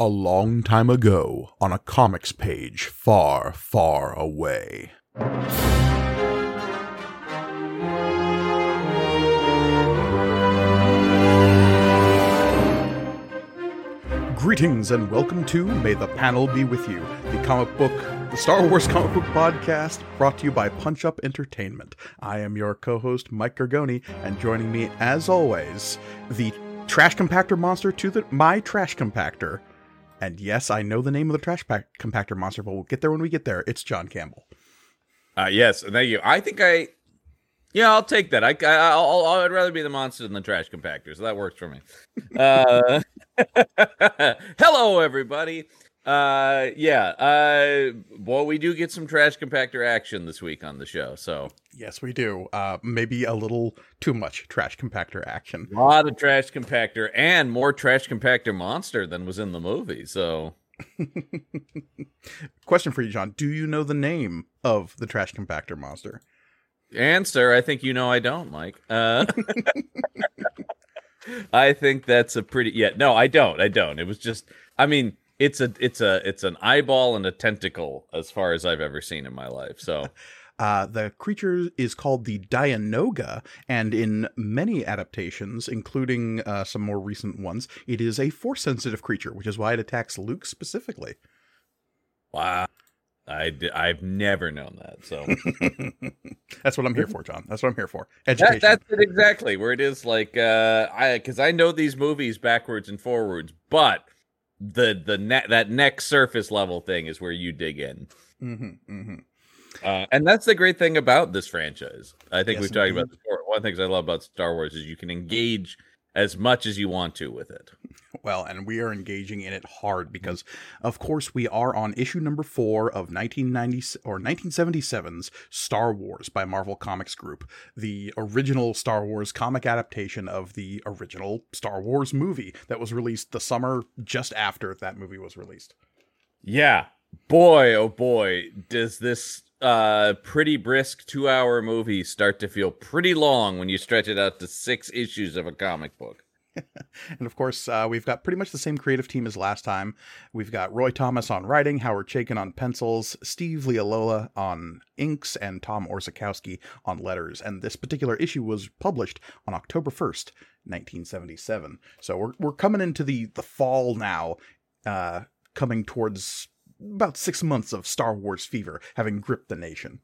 A long time ago, on a comics page far, far away. Greetings and welcome to May the Panel Be With You, the comic book, the Star Wars comic book podcast brought to you by Punch Up Entertainment. I am your co host, Mike Gargoni, and joining me, as always, the trash compactor monster to the my trash compactor. And yes, I know the name of the trash pack compactor monster, but we'll get there when we get there. It's John Campbell. Uh, yes, thank you. I think I, yeah, I'll take that. I, I I'd rather be the monster than the trash compactor, so that works for me. Uh, hello, everybody. Uh, yeah. Uh, well, we do get some trash compactor action this week on the show, so Yes, we do. Uh, maybe a little too much trash compactor action. a lot of trash compactor and more trash compactor monster than was in the movie. So Question for you, John. Do you know the name of the trash compactor monster? answer, I think you know I don't, Mike. Uh, I think that's a pretty yeah. No, I don't. I don't. It was just. I mean, it's a it's a it's an eyeball and a tentacle as far as I've ever seen in my life. So Uh, the creature is called the Dianoga, and in many adaptations, including uh, some more recent ones, it is a force sensitive creature, which is why it attacks Luke specifically. wow. I d- I've never known that. So That's what I'm here for, John. That's what I'm here for. that, Education. that's it exactly where it is. Like uh, I because I know these movies backwards and forwards, but the the ne- that next surface level thing is where you dig in. hmm hmm Uh, and that's the great thing about this franchise. I think Yes, we've talked indeed. about before. One of the things I love about Star Wars is you can engage as much as you want to with it. Well, and we are engaging in it hard because, of course, we are on issue number four of 1990 or 1977's Star Wars by Marvel Comics Group, the original Star Wars comic adaptation of the original Star Wars movie that was released the summer just after that movie was released. Yeah, boy, oh boy, does this uh pretty brisk two hour movie start to feel pretty long when you stretch it out to six issues of a comic book. And of course, uh, we've got pretty much the same creative team as last time. We've got Roy Thomas on writing, Howard Chaykin on pencils, Steve Leialoha on inks, and Tom Orzechowski on letters. And this particular issue was published on October 1st, 1977. So we're, we're coming into the, the fall now, uh, coming towards about six months of Star Wars fever having gripped the nation.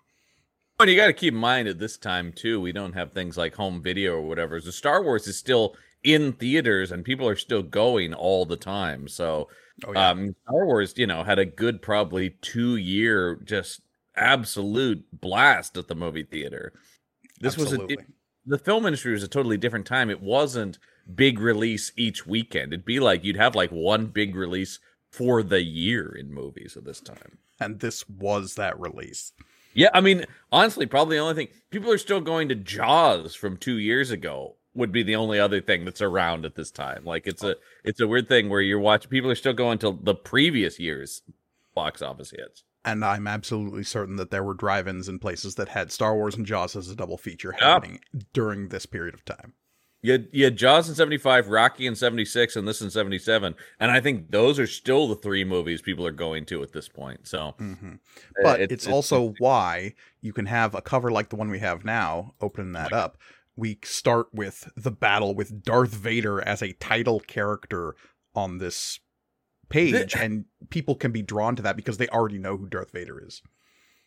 And you got to keep in mind at this time too, we don't have things like home video or whatever. So Star Wars is still in theaters and people are still going all the time. So Oh, yeah. um Star Wars, you know, had a good probably two year just absolute blast at the movie theater. This was a Absolutely. di- the film industry was a totally different time. It wasn't big release each weekend. It'd be like you'd have like one big release for the year in movies at this time. and this was that release. Yeah, I mean, honestly, probably the only thing people are still going to Jaws from two years ago would be the only other thing that's around at this time. Like it's a it's a weird thing where you're watching people are still going to the previous year's box office hits. and I'm absolutely certain that there were drive-ins in places that had Star Wars and Jaws as a double feature happening during this period of time. You had, you had Jaws in seventy five, Rocky in seventy six, and this in seventy seven, and I think those are still the three movies people are going to at this point. So, hmm uh, But it- it's also why you can have a cover like the one we have now, opening that up. We start with the battle with Darth Vader as a title character on this page, and people can be drawn to that because they already know who Darth Vader is.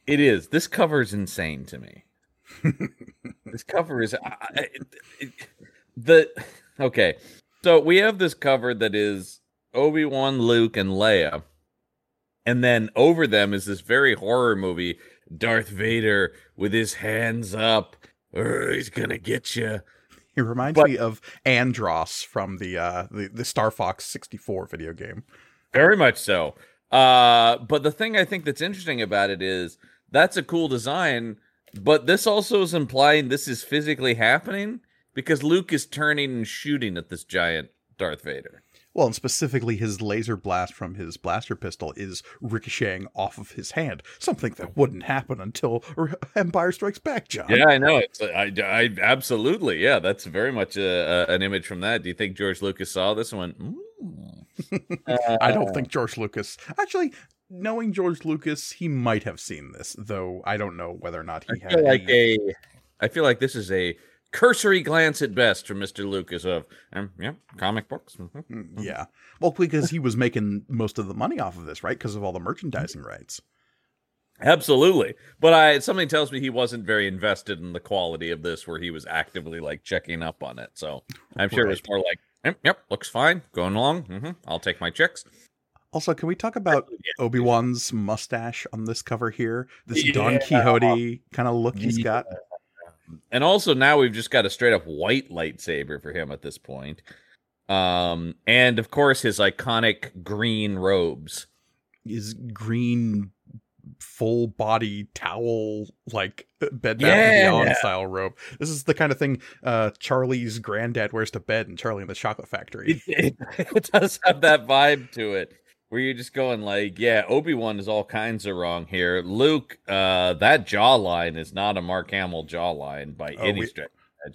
It is. This cover is insane to me. this cover is I- it- it- the okay. So we have this cover that is Obi Wan, Luke, and Leia, and then over them is this very horror movie Darth Vader with his hands up. "Urgh, he's gonna get you. He reminds But- me of Andross from the uh, the, the Star Fox 64 video game. Very much so. Uh, but the thing I think that's interesting about it is that's a cool design, but this also is implying this is physically happening because Luke is turning and shooting at this giant Darth Vader. Well, and specifically, his laser blast from his blaster pistol is ricocheting off of his hand. Something that wouldn't happen until Empire Strikes Back, John. Yeah, I know. It's I, I absolutely yeah. That's very much a, a, an image from that. Do you think George Lucas saw this and went? Mm. I don't think George Lucas actually knowing George Lucas, he might have seen this, though I don't know whether or not he I had feel like any- a. I feel like this is a cursory glance at best from Mr. Lucas of, um, yeah, comic books. mhm. Mm, Yeah. Well, because he was making most of the money off of this, right? Because of all the merchandising rights. Absolutely, but I something tells me he wasn't very invested in the quality of this, where he was actively like checking up on it. So I'm sure it was more like, yep, yep looks fine, going along. hmm I'll take my checks. Also, can we talk about Yeah. Obi Wan's mustache on this cover here? This Don Quixote kind of look he's Yeah. got. And also now we've just got a straight up white lightsaber for him at this point. Um, and of course his iconic green robes. His green full body towel like bed bath Yeah. and beyond style robe. This is the kind of thing uh Charlie's granddad wears to bed in Charlie and the Chocolate Factory. It, it does have that vibe to it. Where you're just going like, yeah, Obi Wan is all kinds of wrong here. Luke, uh, that jawline is not a Mark Hamill jawline by Oh, any we- stretch.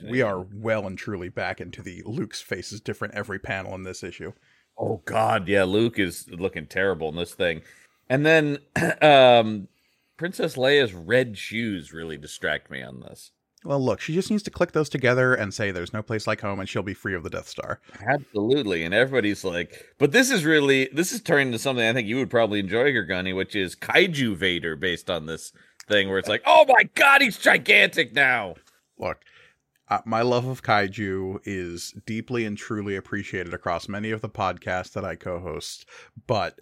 We are well and truly back into the Luke's face is different every panel in this issue. Oh God, yeah, Luke is looking terrible in this thing. And then um Princess Leia's red shoes really distract me on this. Well, look, she just needs to click those together and say there's no place like home and she'll be free of the Death Star. Absolutely. And everybody's like, but this is really this is turning into something I think you would probably enjoy, Gunny, which is Kaiju Vader based on this thing where it's like, oh my god, he's gigantic now. Look, uh, my love of kaiju is deeply and truly appreciated across many of the podcasts that I co-host, but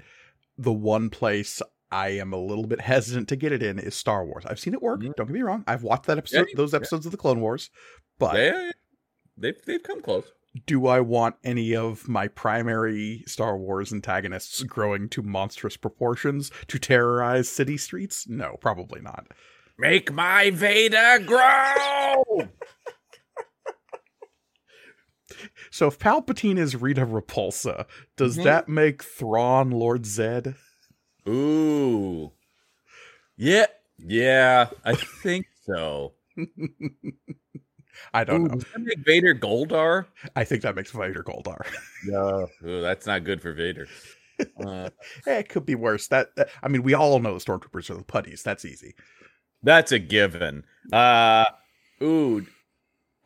the one place I am a little bit hesitant to get it in is Star Wars. I've seen it work. Mhm. Don't get me wrong. I've watched that episode, Yeah, those yeah. episodes of the Clone Wars, but Yeah, yeah, yeah. They've they've come close. do I want any of my primary Star Wars antagonists growing to monstrous proportions to terrorize city streets? No, probably not. Make my Vader grow. So if Palpatine is Rita Repulsa, does Mhm. that make Thrawn Lord Zed? Ooh. Yeah. Yeah, I think so. I don't Ooh, know. does that make Vader Goldar? I think that makes Vader Goldar. No. Ooh, that's not good for Vader. Uh, Eh, it could be worse. That, that- I mean, we all know the stormtroopers are the putties. That's easy. That's a given. Uh ooh.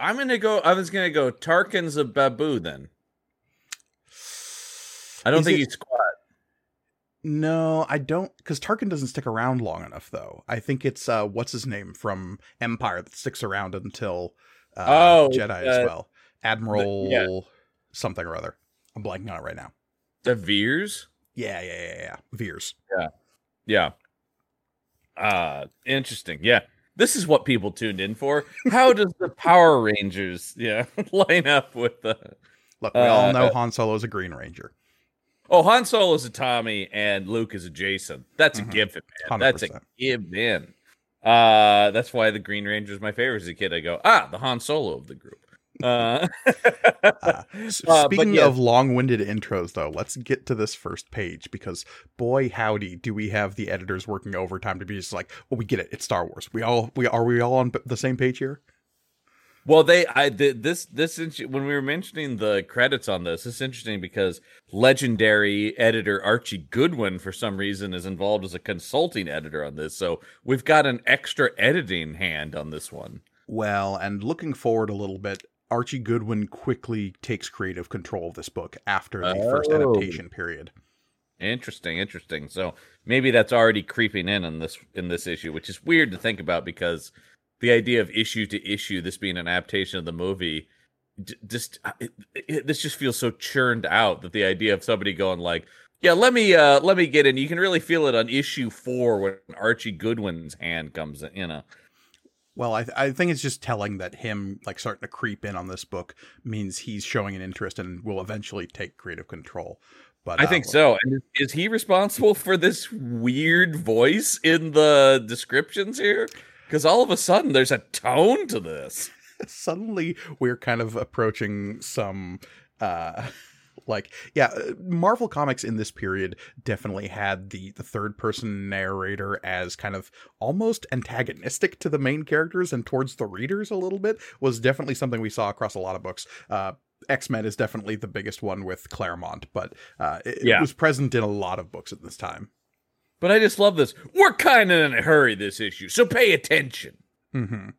I'm gonna go I was gonna go Tarkin's a Baboo then. I don't Is think it- he's. No, I don't, because Tarkin doesn't stick around long enough, though. I think it's uh, what's his name from Empire that sticks around until uh, Oh, Jedi as uh, well. Admiral something or other. I'm blanking on it right now. The Veers? Yeah, yeah, yeah, yeah. Veers. Yeah. Yeah. Uh interesting. Yeah. This is what people tuned in for. How does the Power Rangers yeah line up with the Look, we all Uh, know Han Solo is a Green Ranger. Oh, Han Solo is a Tommy and Luke is a Jason. That's Mhm. a given, man. That's a 100%. given. Uh, that's why the Green Ranger is my favorite as a kid. I go, ah, the Han Solo of the group. Uh, Uh, Uh, speaking yeah. of long-winded intros, though, let's get to this first page because, boy, howdy, do we have the editors working overtime to be just like, well, we get it, it's Star Wars. We all we are we all on the same page here? Well, they, I did this, this, when we were mentioning the credits on this, it's interesting because legendary editor Archie Goodwin, for some reason, is involved as a consulting editor on this. So we've got an extra editing hand on this one. Well, and looking forward a little bit, Archie Goodwin quickly takes creative control of this book after the first Oh. adaptation period. Interesting, interesting. So maybe that's already creeping in on this in this issue, which is weird to think about because the idea of issue to issue, this being an adaptation of the movie, d- just uh, it, it, this just feels so churned out that the idea of somebody going like, "Yeah, let me uh let me get in." You can really feel it on issue four when Archie Goodwin's hand comes in. You know, Well, I, th- I think it's just telling that him like starting to creep in on this book means he's showing an interest and will eventually take creative control. But I uh, think so. And is, is he responsible for this weird voice in the descriptions here? Because all of a sudden there's a tone to this. suddenly we're kind of approaching some uh like yeah uh, marvel comics in this period definitely had the the third person narrator as kind of almost antagonistic to the main characters and towards the readers a little bit was definitely something we saw across a lot of books uh X Men is definitely the biggest one with Claremont, but uh, it, Yeah. it was present in a lot of books at this time. But I just love this. We're kind of in a hurry this issue, so pay attention. hmm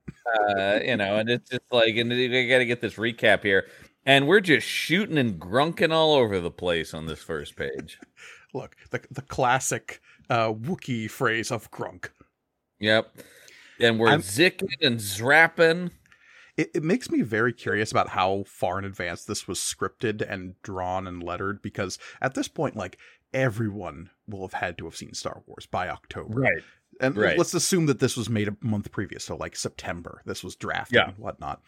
Uh, you know, and it's just like, and we got to get this recap here, and we're just shooting and grunking all over the place on this first page. Look, the the classic uh, Wookiee phrase of grunk. Yep, and we're I'm- zicking and zrapping. It, it makes me very curious about how far in advance this was scripted and drawn and lettered because at this point, like everyone will have had to have seen Star Wars by October. Right. And Right. let's assume that this was made a month previous, so like September, this was drafted Yeah. and whatnot.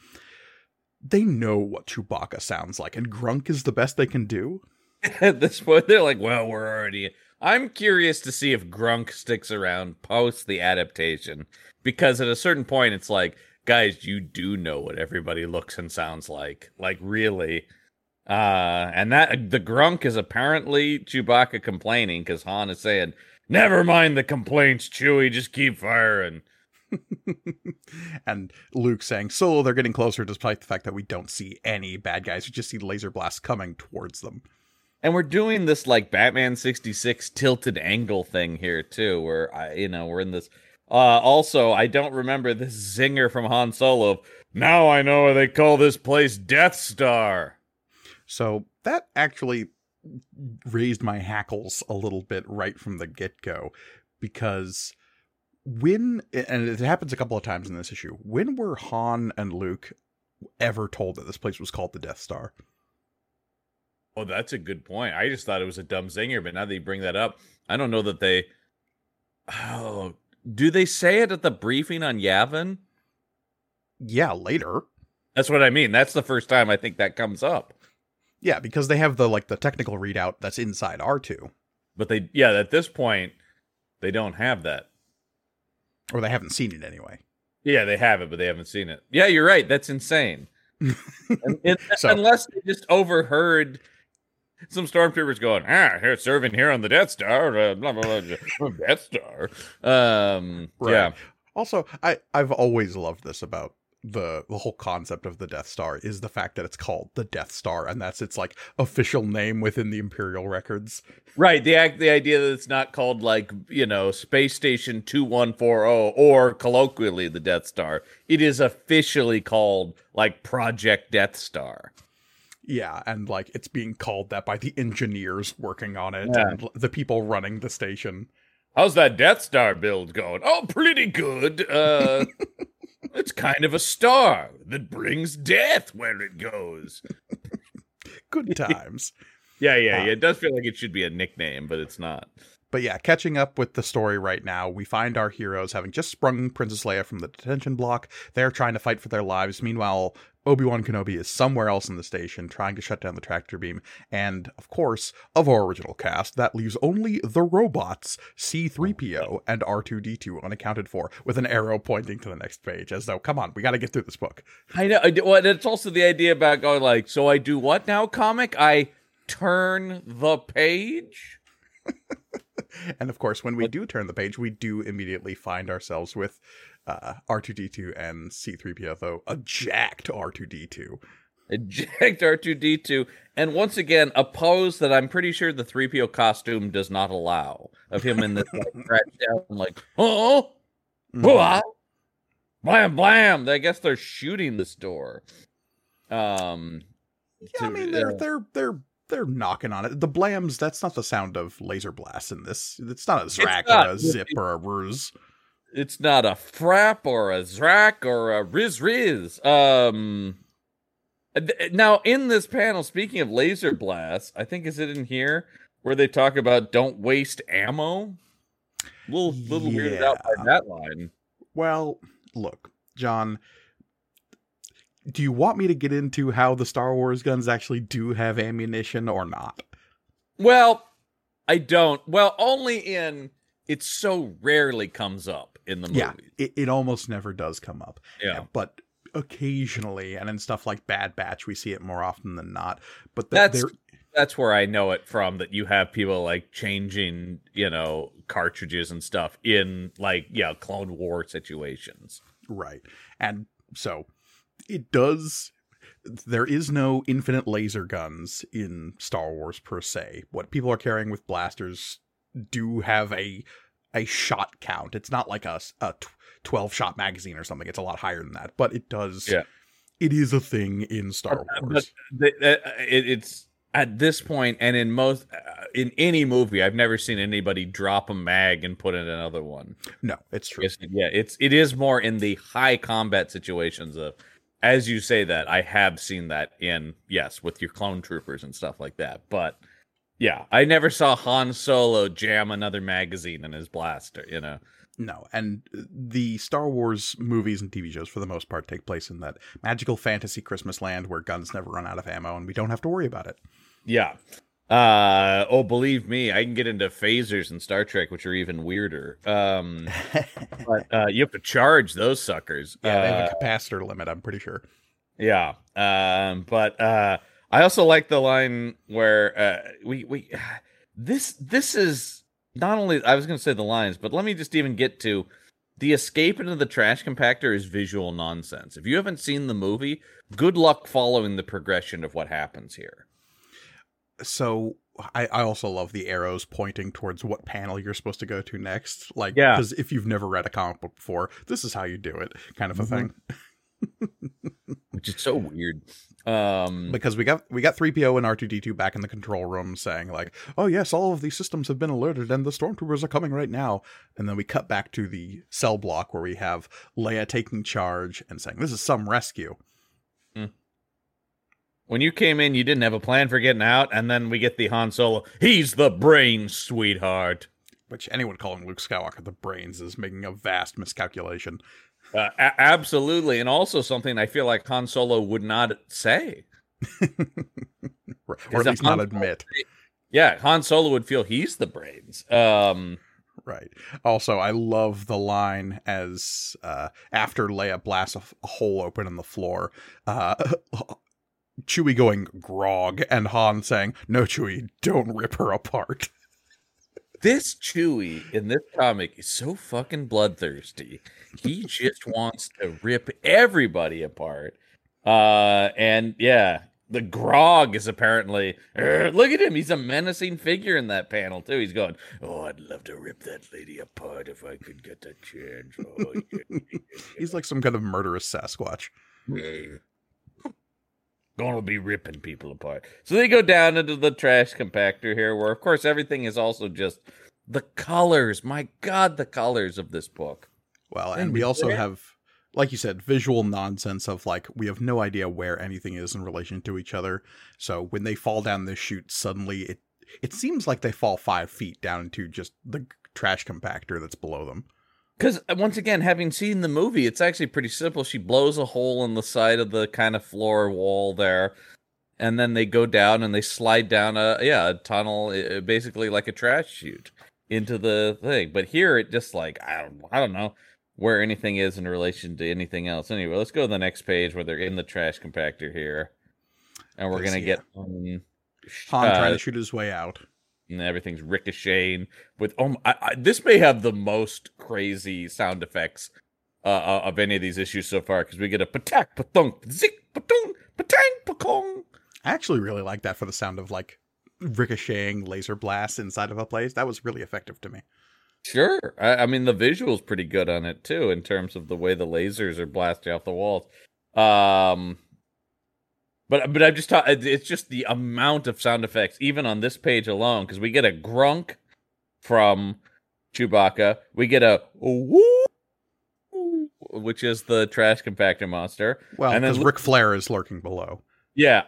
They know what Chewbacca sounds like, and Grunk is the best they can do. At this point, they're like, well, we're already. I'm curious to see if Grunk sticks around post the adaptation because at a certain point, it's like, guys, you do know what everybody looks and sounds like. Like, really. Uh, and that the Grunk is apparently Chewbacca complaining because Han is saying, Never mind the complaints, Chewie, just keep firing. and Luke saying, Solo, they're getting closer despite the fact that we don't see any bad guys. We just see laser blasts coming towards them. And we're doing this like Batman 66 tilted angle thing here too, where I you know, we're in this uh also I don't remember this zinger from Han Solo. Now I know why they call this place Death Star. So that actually raised my hackles a little bit right from the get go because when, and it happens a couple of times in this issue, when were Han and Luke ever told that this place was called the Death Star? Oh, that's a good point. I just thought it was a dumb zinger, but now that you bring that up, I don't know that they Oh, do they say it at the briefing on Yavin? Yeah, later. That's what I mean. That's the first time I think that comes up. Yeah, because they have the like the technical readout that's inside R2, But they yeah, at this point they don't have that. or they haven't seen it anyway. Yeah, they have it, but they haven't seen it. Yeah, you're right. That's insane. And- and- So- unless they just overheard some stormtroopers going, ah, here serving here on the Death Star, uh, blah, blah, blah, Death Star. Um, Right. yeah, Also, I I've always loved this about the the whole concept of the Death Star is the fact that it's called the Death Star and that's its like official name within the Imperial records. right. The act, the idea that it's not called like you know Space Station two one four zero or colloquially the Death Star. It is officially called like Project Death Star. Yeah, and like it's being called that by the engineers working on it Yeah. and the people running the station. How's that Death Star build going? Oh, pretty good. Uh, it's kind of a star that brings death where it goes. Good times. Yeah, yeah, Uh, yeah. It does feel like it should be a nickname, but it's not. But yeah, catching up with the story right now, we find our heroes having just sprung Princess Leia from the detention block. They're trying to fight for their lives. Meanwhile, Obi-Wan Kenobi is somewhere else in the station trying to shut down the tractor beam. And, of course, of our original cast, that leaves only the robots, C-3PO and R2-D2 unaccounted for, with an arrow pointing to the next page, as though, come on, we gotta get through this book. I know. Well, it's also the idea about going like, so I do what now, comic? I turn the page. And of course, when we do turn the page, we do immediately find ourselves with uh, R2D2 and C3PO, though a jacked R2D2. Eject R2D2. And once again, a pose that I'm pretty sure the 3PO costume does not allow of him in this like, out, like, oh, Hoo-ah! Blam blam! I guess they're shooting this door. Um Yeah, I mean they're uh, they're they're they're knocking on it. The blams, that's not the sound of laser blasts in this. It's not a zrak not. or a zip or a ruse. it's not a frap or a zrak or a riz riz. Um now in this panel, speaking of laser blasts, I think is it in here where they talk about don't waste ammo? Little little weirded out by that line. Well, look, John, do you want me to get into how the Star Wars guns actually do have ammunition or not? Well, I don't. Well, only in it so rarely comes up in the movie. Yeah, it, it almost never does come up. Yeah. But occasionally, and in stuff like Bad Batch, we see it more often than not. But th- That's there, that's where I know it from that you have people like changing, you know, cartridges and stuff in like, yeah, Clone War situations. Right. And so it does there is no infinite laser guns in Star Wars per se. What people are carrying with blasters do have a a shot count. It's not like a, a 12 shot magazine or something. It's a lot higher than that, but it does. Yeah. It is a thing in Star Wars. But the, uh, it, it's at this point, and in most, uh, in any movie, I've never seen anybody drop a mag and put in another one. No, it's true. Yes, yeah, it's it is more in the high combat situations of, as you say that, I have seen that in yes with your clone troopers and stuff like that, but. Yeah, I never saw Han Solo jam another magazine in his blaster, uh, you know. No, and the Star Wars movies and TV shows, for the most part, take place in that magical fantasy Christmas land where guns never run out of ammo and we don't have to worry about it. Yeah. Uh oh, believe me, I can get into phasers and Star Trek, which are even weirder. Um, but uh, you have to charge those suckers. Yeah, they have Uh, a capacitor limit. I'm pretty sure. Yeah. Um, but uh, I also like the line where uh, we we this this is not only I was going to say the lines, but let me just even get to the escape into the trash compactor is visual nonsense. If you haven't seen the movie, good luck following the progression of what happens here. So I, I also love the arrows pointing towards what panel you're supposed to go to next. Like, Yeah. because if you've never read a comic book before, this is how you do it, kind of a Mhm. thing. which is so weird. Um, because we got we got 3PO and R2D2 back in the control room saying like, "Oh yes, all of these systems have been alerted and the stormtroopers are coming right now." And then we cut back to the cell block where we have Leia taking charge and saying, "This is some rescue." When you came in, you didn't have a plan for getting out, and then we get the Han Solo. He's the brains, sweetheart. Which anyone calling Luke Skywalker the brains is making a vast miscalculation. Uh, a- absolutely, and also something I feel like Han Solo would not say. or at least not admit. Yeah, Han Solo would feel he's the brains. Um, Right. Also, I love the line as uh, after Leia blasts a, a hole open in the floor, uh, Chewie going grog and Han saying, "No, Chewie, don't rip her apart." this Chewie in this comic is so fucking bloodthirsty. He just wants to rip everybody apart. Uh, and yeah, the Grog is apparently look at him. He's a menacing figure in that panel too. He's going, "Oh, I'd love to rip that lady apart if I could get the chance." Oh, yeah. He's like some kind of murderous Sasquatch. Gonna be ripping people apart. So they go down into the trash compactor here, where of course everything is also just the colors. My God, the colors of this book. Well, And and we also where- have, like you said, visual nonsense of like we have no idea where anything is in relation to each other. So when they fall down this chute, suddenly it it seems like they fall five feet down into just the trash compactor that's below them. Because once again, having seen the movie, it's actually pretty simple. She blows a hole in the side of the kind of floor wall there, and then they go down and they slide down a yeah a tunnel, uh, basically like a trash chute into the thing. But here, it just like I don't I don't know where anything is in relation to anything else. Anyway, let's go to the next page where they're in the trash compactor here, and we're gonna get um, Han uh, trying to shoot his way out. And everything's ricocheting with oh my, I, I, this may have the most crazy sound effects uh, uh, of any of these issues so far because we get a patak patunk zik patung patang pakong I actually really like that for the sound of like ricocheting laser blasts inside of a place. That was really effective to me. sure I, I mean the visuals pretty good on it too in terms of the way the lasers are blasting off the walls um but but I'm just ta- it's just the amount of sound effects even on this page alone because we get a grunk from Chewbacca. We get a woo, which is the trash compactor monster. Well, And then because Ric Flair is lurking below. Yeah.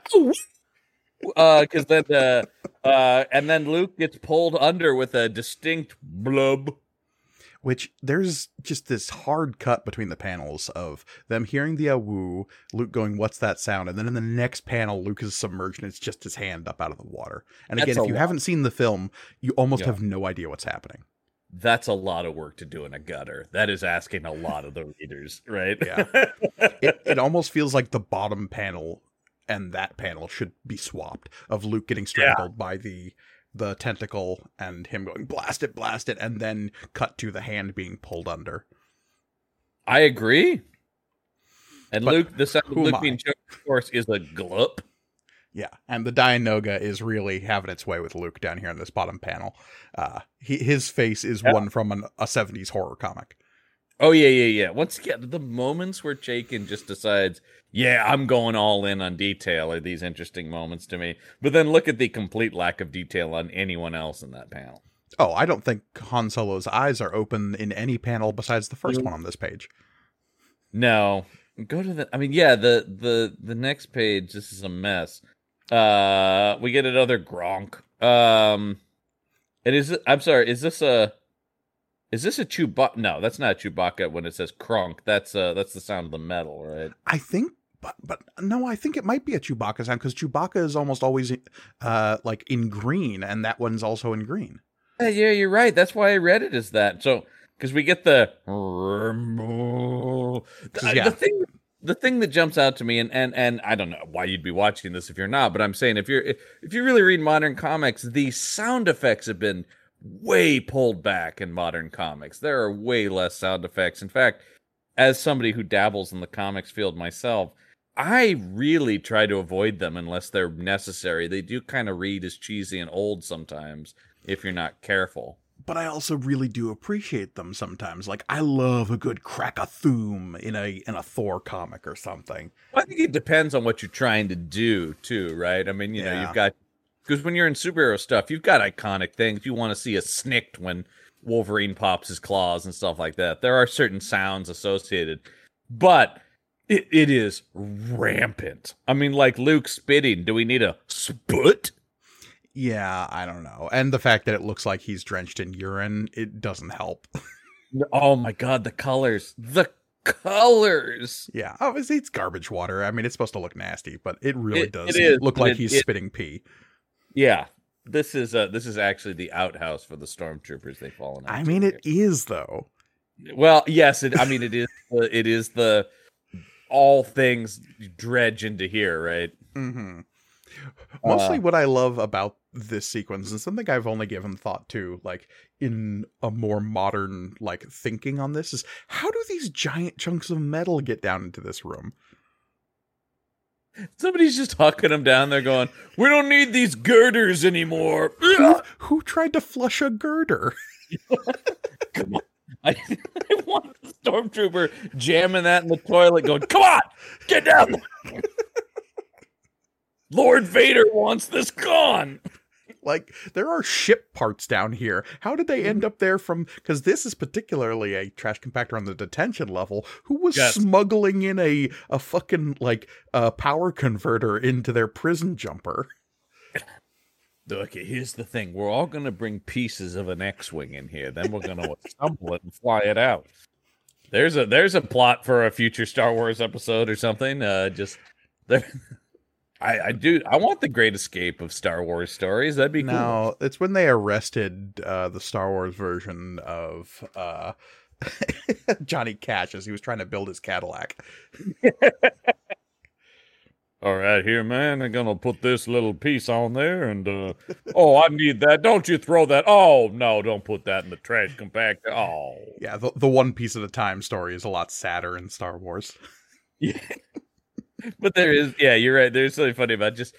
Uh, because then uh, uh, and then Luke gets pulled under with a distinct blub. Which there's just this hard cut between the panels of them hearing the awoo, Luke going, "What's that sound?" And then in the next panel, Luke is submerged and it's just his hand up out of the water. And again, if you lot. haven't seen the film, you almost Yeah. have no idea what's happening. That's a lot of work to do in a gutter. That is asking a lot of the readers, right? Yeah. It it almost feels like the bottom panel and that panel should be swapped of Luke getting strangled by the the tentacle and him going blast it, blast it, and then cut to the hand being pulled under. I agree. And But Luke, the sound of Luke being choked, of course, is a glup. Yeah, and the Dianoga is really having its way with Luke down here in this bottom panel. Uh, he, his face is Yeah. one from an, a '70s horror comic. Oh yeah, yeah, yeah. Once again, the moments where Chaykin just decides, "Yeah, I'm going all in on detail," are these interesting moments to me. But then look at the complete lack of detail on anyone else in that panel. Oh, I don't think Han Solo's eyes are open in any panel besides the first Mm. one on this page. No, go to the. I mean, yeah, the the the next page. This is a mess. Uh, we get another Gronk. Um, and is it? I'm sorry. Is this a? Is this a Chewbacca? No, that's not a Chewbacca. When it says Kronk, that's uh that's the sound of the metal, right? I think, but but no, I think it might be a Chewbacca sound because Chewbacca is almost always uh like in green, and that one's also in green. Yeah, yeah, you're right. That's why I read it as that. So because we get the the, Yeah. the thing the thing that jumps out to me and, and and I don't know why you'd be watching this if you're not, but I'm saying if you're if you really read modern comics, the sound effects have been way pulled back in modern comics. There are way less sound effects. In fact, as somebody who dabbles in the comics field myself, I really try to avoid them unless they're necessary. They do kind of read as cheesy and old sometimes if you're not careful. But I also really do appreciate them sometimes. Like I love a good crack a thum in a in a Thor comic or something. I think it depends on what you're trying to do too, right? I mean, you know, you've got because when you're in superhero stuff, you've got iconic things. You want to see a snicked when Wolverine pops his claws and stuff like that. There are certain sounds associated, but it, it is rampant. I mean, like Luke spitting. Do we need a sput? Yeah, I don't know. And the fact that it looks like he's drenched in urine, it doesn't help. Oh my god, the colors, the colors. yeah, obviously it's garbage water. I mean, it's supposed to look nasty, but it really It- does it is, look like it- he's it- spitting pee. Yeah, this is uh this is actually the outhouse for the stormtroopers. They've fallen. I mean, here. it is though. Well, yes, it, I mean it is. The, it is the all things dredge into here, right? Mm-hmm. Mostly, Uh, what I love about this sequence and something I've only given thought to, like in a more modern like thinking on this, is how do these giant chunks of metal get down into this room? Somebody's just hucking them down there, going, "We don't need these girders anymore." Who, who tried to flush a girder? Come on. I, I want the stormtrooper jamming that in the toilet, going, "Come on, get down!" Lord Vader wants this gone. Like there are ship parts down here. How did they end up there from? Because this is particularly a trash compactor on the detention level. Who was Yes. smuggling in a a fucking like a power converter into their prison jumper? Okay, here's the thing: we're all gonna bring pieces of an X-wing in here. Then we're gonna assemble it and fly it out. There's a there's a plot for a future Star Wars episode or something. Uh, just there. I, I do. I want the Great Escape of Star Wars stories. That'd be cool. No, it's when they arrested uh, the Star Wars version of uh, Johnny Cash as he was trying to build his Cadillac. All right, here, man. I'm gonna put this little piece on there, and uh, oh, I need that. Don't you throw that? Oh no, don't put that in the trash compactor. Oh, Yeah, the, the one piece at a time story is a lot sadder in Star Wars. Yeah. But there is, yeah, you're right. There's something funny about just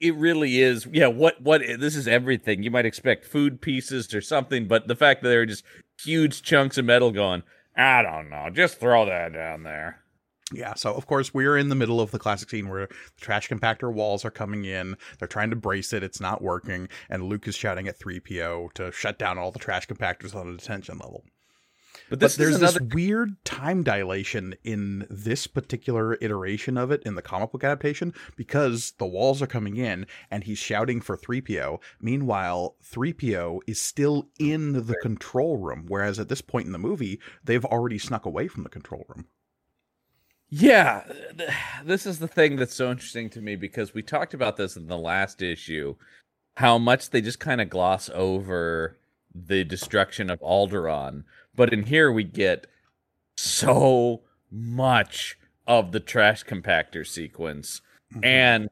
it really is. Yeah, what what this is everything. You might expect food pieces or something, but the fact that there are just huge chunks of metal going, I don't know, just throw that down there. Yeah, so of course we're in the middle of the classic scene where the trash compactor walls are coming in. They're trying to brace it, it's not working, and Luke is shouting at 3PO to shut down all the trash compactors on the detention level. But But there's another this weird time dilation in this particular iteration of it in the comic book adaptation because the walls are coming in and he's shouting for 3PO. Meanwhile, 3PO is still in the control room, whereas at this point in the movie, they've already snuck away from the control room. Yeah, th- this is the thing that's so interesting to me because we talked about this in the last issue, how much they just kind of gloss over the destruction of Alderaan, but in here we get so much of the trash compactor sequence and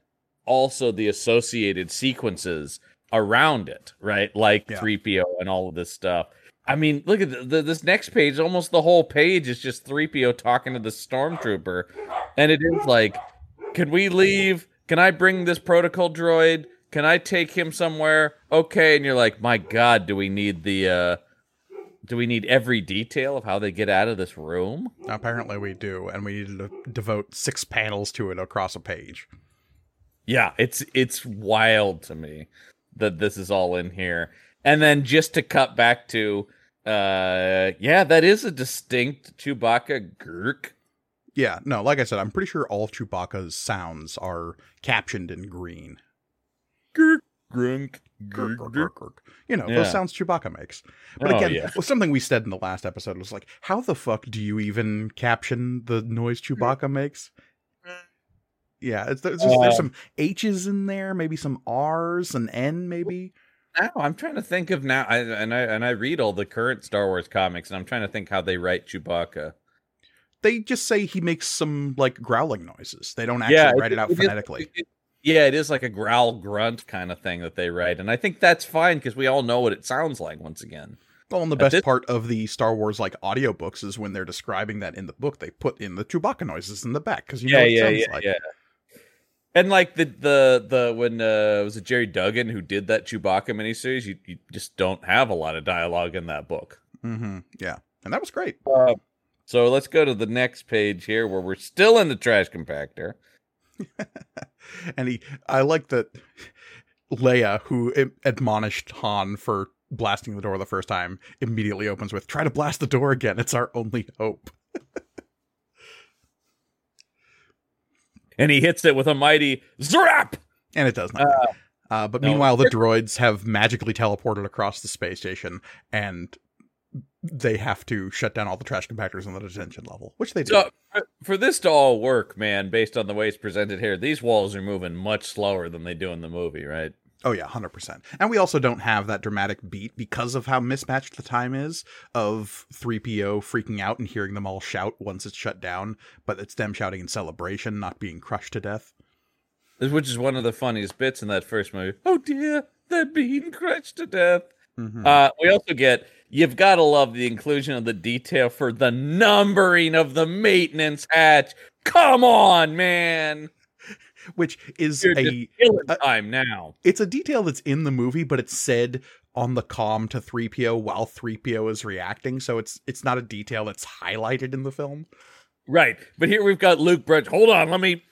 also the associated sequences around it, right? Like Yeah. 3PO and all of this stuff. I mean, look at the, the, this next page. Almost the whole page is just 3PO talking to the stormtrooper. and it is like, can we leave? Can I bring this protocol droid? Can I take him somewhere? Okay, and you're like, my God, do we need the? uh Do we need every detail of how they get out of this room? Apparently, we do, and we need to devote six panels to it across a page. Yeah, it's it's wild to me that this is all in here. And then just to cut back to uh yeah, that is a distinct Chewbacca gurk. Yeah, no, like I said, I'm pretty sure all Chewbacca's sounds are captioned in green. Gurk grunk gurk, gurk. You know, Yeah. those sounds Chewbacca makes. But Oh, again, yeah. well, something we said in the last episode was like, how the fuck do you even caption the noise Chewbacca makes? Yeah, it's, there's, just, there's Uh, some H's in there, maybe some R's, an N, maybe. Now I'm trying to think of now I, and I and I read all the current Star Wars comics and I'm trying to think how they write Chewbacca. They just say he makes some like growling noises. They don't actually yeah, write it, out is- phonetically. it- yeah, it is like a growl grunt kind of thing that they write, and I think that's fine because we all know what it sounds like. Once again, Well, and the At best this- part of the Star Wars like audiobooks is when they're describing that in the book, they put in the Chewbacca noises in the back because you know yeah, what it yeah, sounds yeah, like. yeah. And like the the the when uh was it Gerry Duggan who did that Chewbacca miniseries? You you just don't have a lot of dialogue in that book. hmm Yeah, and that was great. So let's go to the next page here where we're still in the trash compactor. and he, I like that Leia, who admonished Han for blasting the door the first time, immediately opens with, "Try to blast the door again. It's our only hope." And he hits it with a mighty zrap. And it does nothing. Uh, but no. meanwhile, the droids have magically teleported across the space station, and they have to shut down all the trash compactors on the detention level, which they do. So for- this to all work, man, based on the way it's presented here, these walls are moving much slower than they do in the movie, right? Oh yeah, hundred percent. And we also don't have that dramatic beat because of how mismatched the time is of three PO freaking out and hearing them all shout once it's shut down, but it's them shouting in celebration, not being crushed to death. Which is one of the funniest bits in that first movie. Oh dear, they're being crushed to death. Mhm. Uh, we also get you've got to love the inclusion of the detail for the numbering of the maintenance hatch. Come on, man! Which is You're a a- time now. it's a detail that's in the movie, but it's said on the comm to 3PO while 3PO is reacting, so it's it's not a detail that's highlighted in the film. Right. But here we've got Luke Brunch. Hold on, let me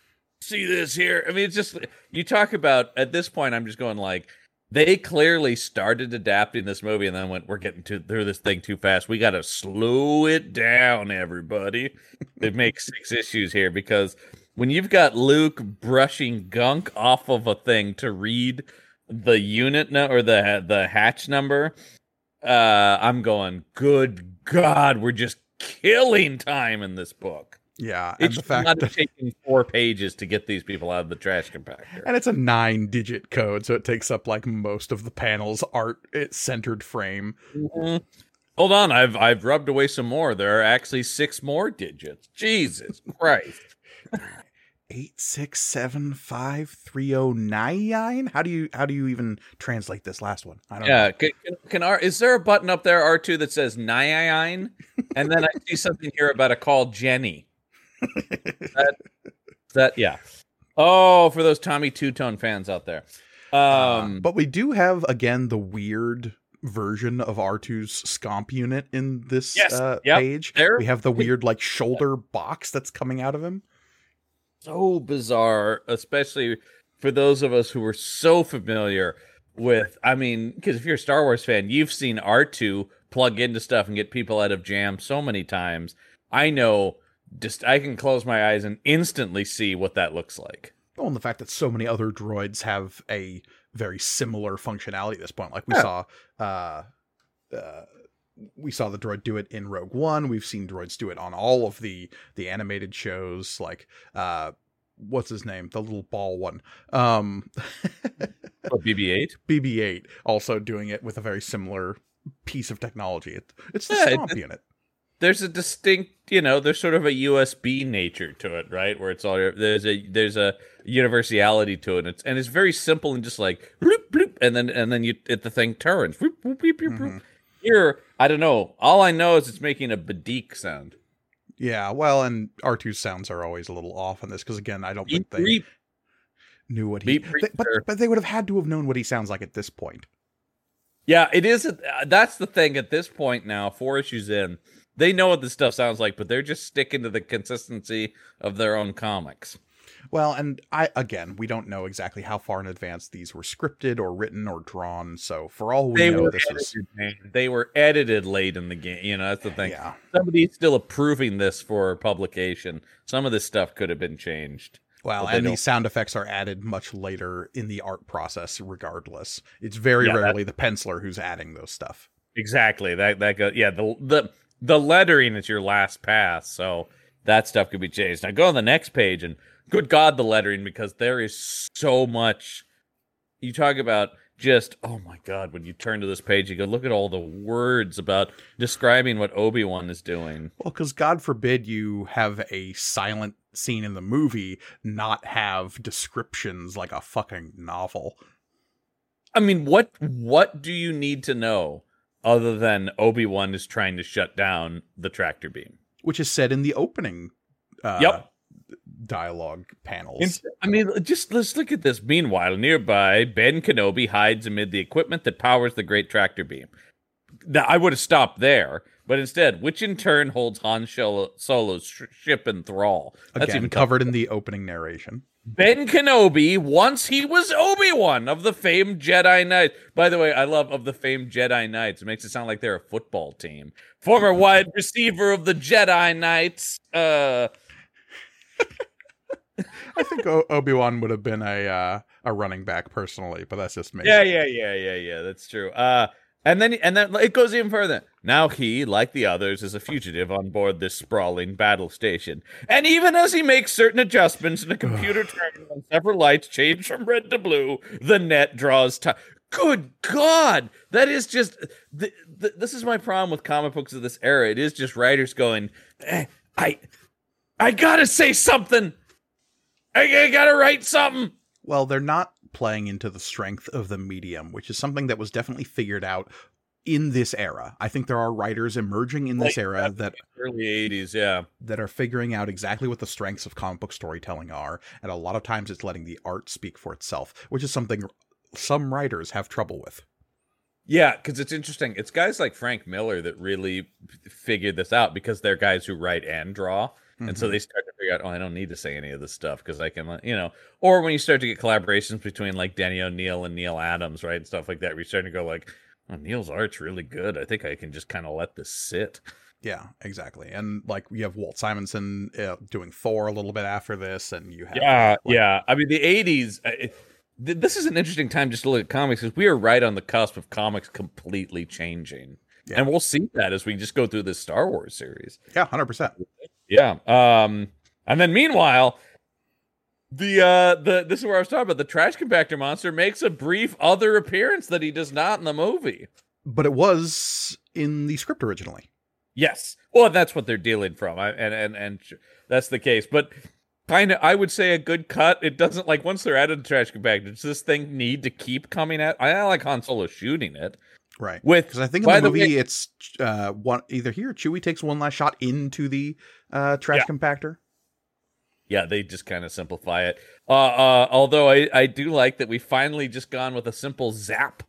see this here. I mean, it's just you talk about at this point, I'm just going like they clearly started adapting this movie and then went, We're getting to through this thing too fast. We gotta slow it down, everybody. they make six issues here because when you've got Luke brushing gunk off of a thing to read the unit no- or the the hatch number, uh, I'm going, good God, we're just killing time in this book. Yeah, It and the fact not that taken four pages to get these people out of the trash compactor. and it's a nine digit code, so it takes up like most of the panel's art it centered frame. Mhm. Hold on, I've I've rubbed away some more. There are actually six more digits. Jesus Christ! eight six seven five three oh nine. How do you how do you even translate this last one? I don't. Yeah, can, can, can R, is there a button up there R two that says nine? And then I see something here about a call Jenny. that, that yeah. Oh, for those Tommy Tutone fans out there. Um, Uh, but we do have again the weird version of R2's scomp unit in this Yes, uh, yep, page. there. We have the weird like shoulder box that's coming out of him. so bizarre, especially for those of us who were so familiar with. I mean, because if you're a Star Wars fan, you've seen R2 plug into stuff and get people out of jam so many times. I know, just I can close my eyes and instantly see what that looks like. Well, and the fact that so many other droids have a very similar functionality at this point. Like we Yeah. saw uh uh we saw the droid do it in Rogue One. We've seen droids do it on all of the the animated shows like uh what's his name? The little ball one. Um What, BB-8? BB-8 also doing it with a very similar piece of technology. It, it's the Yeah, it- unit. There's a distinct, you know, there's sort of a USB nature to it, right? Where it's all there's a there's a universality to it, and it's, and it's very simple and just like bloop, bloop, and then and then you it, the thing turns. Bloop. Mhm. Here, I don't know. All I know is it's making a bedeek sound. Yeah, well, and R2's sounds are always a little off on this because again, I don't think they beep. knew what he. Beep, they- but but they would have had to have known what he sounds like at this point. Yeah, it is. uh, That's the thing at this point now, four issues in, they know what this stuff sounds like, but they're just sticking to the consistency of their own comics. Well, and I again, we don't know exactly how far in advance these were scripted or written or drawn. So for all we They know, this is man. they were edited late in the game. You know, that's the thing. yeah. Somebody's still approving this for publication. Some of this stuff could have been changed. Well, and these sound effects are added much later in the art process, regardless. It's very Yeah, rarely the penciler who's adding those stuff. Exactly. That that go. Yeah. The the the lettering is your last pass, so that stuff could be changed. Now go on the next page and good God, the lettering because there is so much. You talk about just oh my God when you turn to this page, you go look at all the words about describing what Obi Wan is doing. Well, because God forbid you have a silent scene in the movie not have descriptions like a fucking novel. I mean, what what do you need to know other than Obi Wan is trying to shut down the tractor beam? which is said in the opening uh, Yep. dialogue panels. In- I mean, just let's look at this. Meanwhile, nearby, Ben Kenobi hides amid the equipment that powers the Great Tractor Beam. Now, I would have stopped there, but instead, which in turn holds Han Solo's sh- ship in thrall. That's Again, even covered in the opening narration. Ben Kenobi, once he was Obi Wan of the famed Jedi Knights. By the way, I love of the famed Jedi Knights. It makes it sound like they're a football team. Former wide receiver of the Jedi Knights. Uh, I think o- Obi Wan would have been a uh, a running back personally, but that's just me. Yeah, yeah, yeah, yeah, yeah. That's true. Uh, and then and then it goes even further. Now he, like the others, is a fugitive on board this sprawling battle station. And even as he makes certain adjustments in a computer terminal and several lights change from red to blue, the net draws time. Good God, that is just. Th- th- this is my problem with comic books of this era. It is just writers going, eh, I, I gotta say something. I, I gotta write something. Well, they're not playing into the strength of the medium, which is something that was definitely figured out in this era. I think there are writers emerging in this Like, era that Early '80s, yeah. that are figuring out exactly what the strengths of comic book storytelling are, and a lot of times it's letting the art speak for itself, which is something some writers have trouble with. Yeah, because it's interesting. It's guys like Frank Miller that really figured this out because they're guys who write and draw. And so Mhm. they start to figure out, oh, I don't need to say any of this stuff because I can, uh, you know. Or when you start to get collaborations between like Danny O'Neil and Neal Adams, right, and stuff like that, where you're starting to go like, oh, Neal's art's really good. I think I can just kind of let this sit. Yeah, exactly. And like you have Walt Simonson uh, doing Thor a little bit after this, and you have Yeah, like- yeah. I mean, the '80s. uh, it- th- this is an interesting time just to look at comics because we are right on the cusp of comics completely changing, Yeah. and we'll see that as we just go through this Star Wars series. yeah, hundred percent. Yeah. Um. And then meanwhile, the uh the this is where I was talking about the trash compactor monster makes a brief other appearance that he does not in the movie. But it was in the script originally. Yes. Well, that's what they're dealing from, I, and and and that's the case. But kind of, I would say a good cut. It doesn't like once they're out of the trash compactor. Does this thing need to keep coming at? I like Han Solo shooting it Right. with. Because I think in the the movie way- it's uh one either here Chewie takes one last shot into the uh trash Yeah. compactor. Yeah, they just kind of simplify it. Uh, uh, although I, I do like that we finally just gone with a simple zap.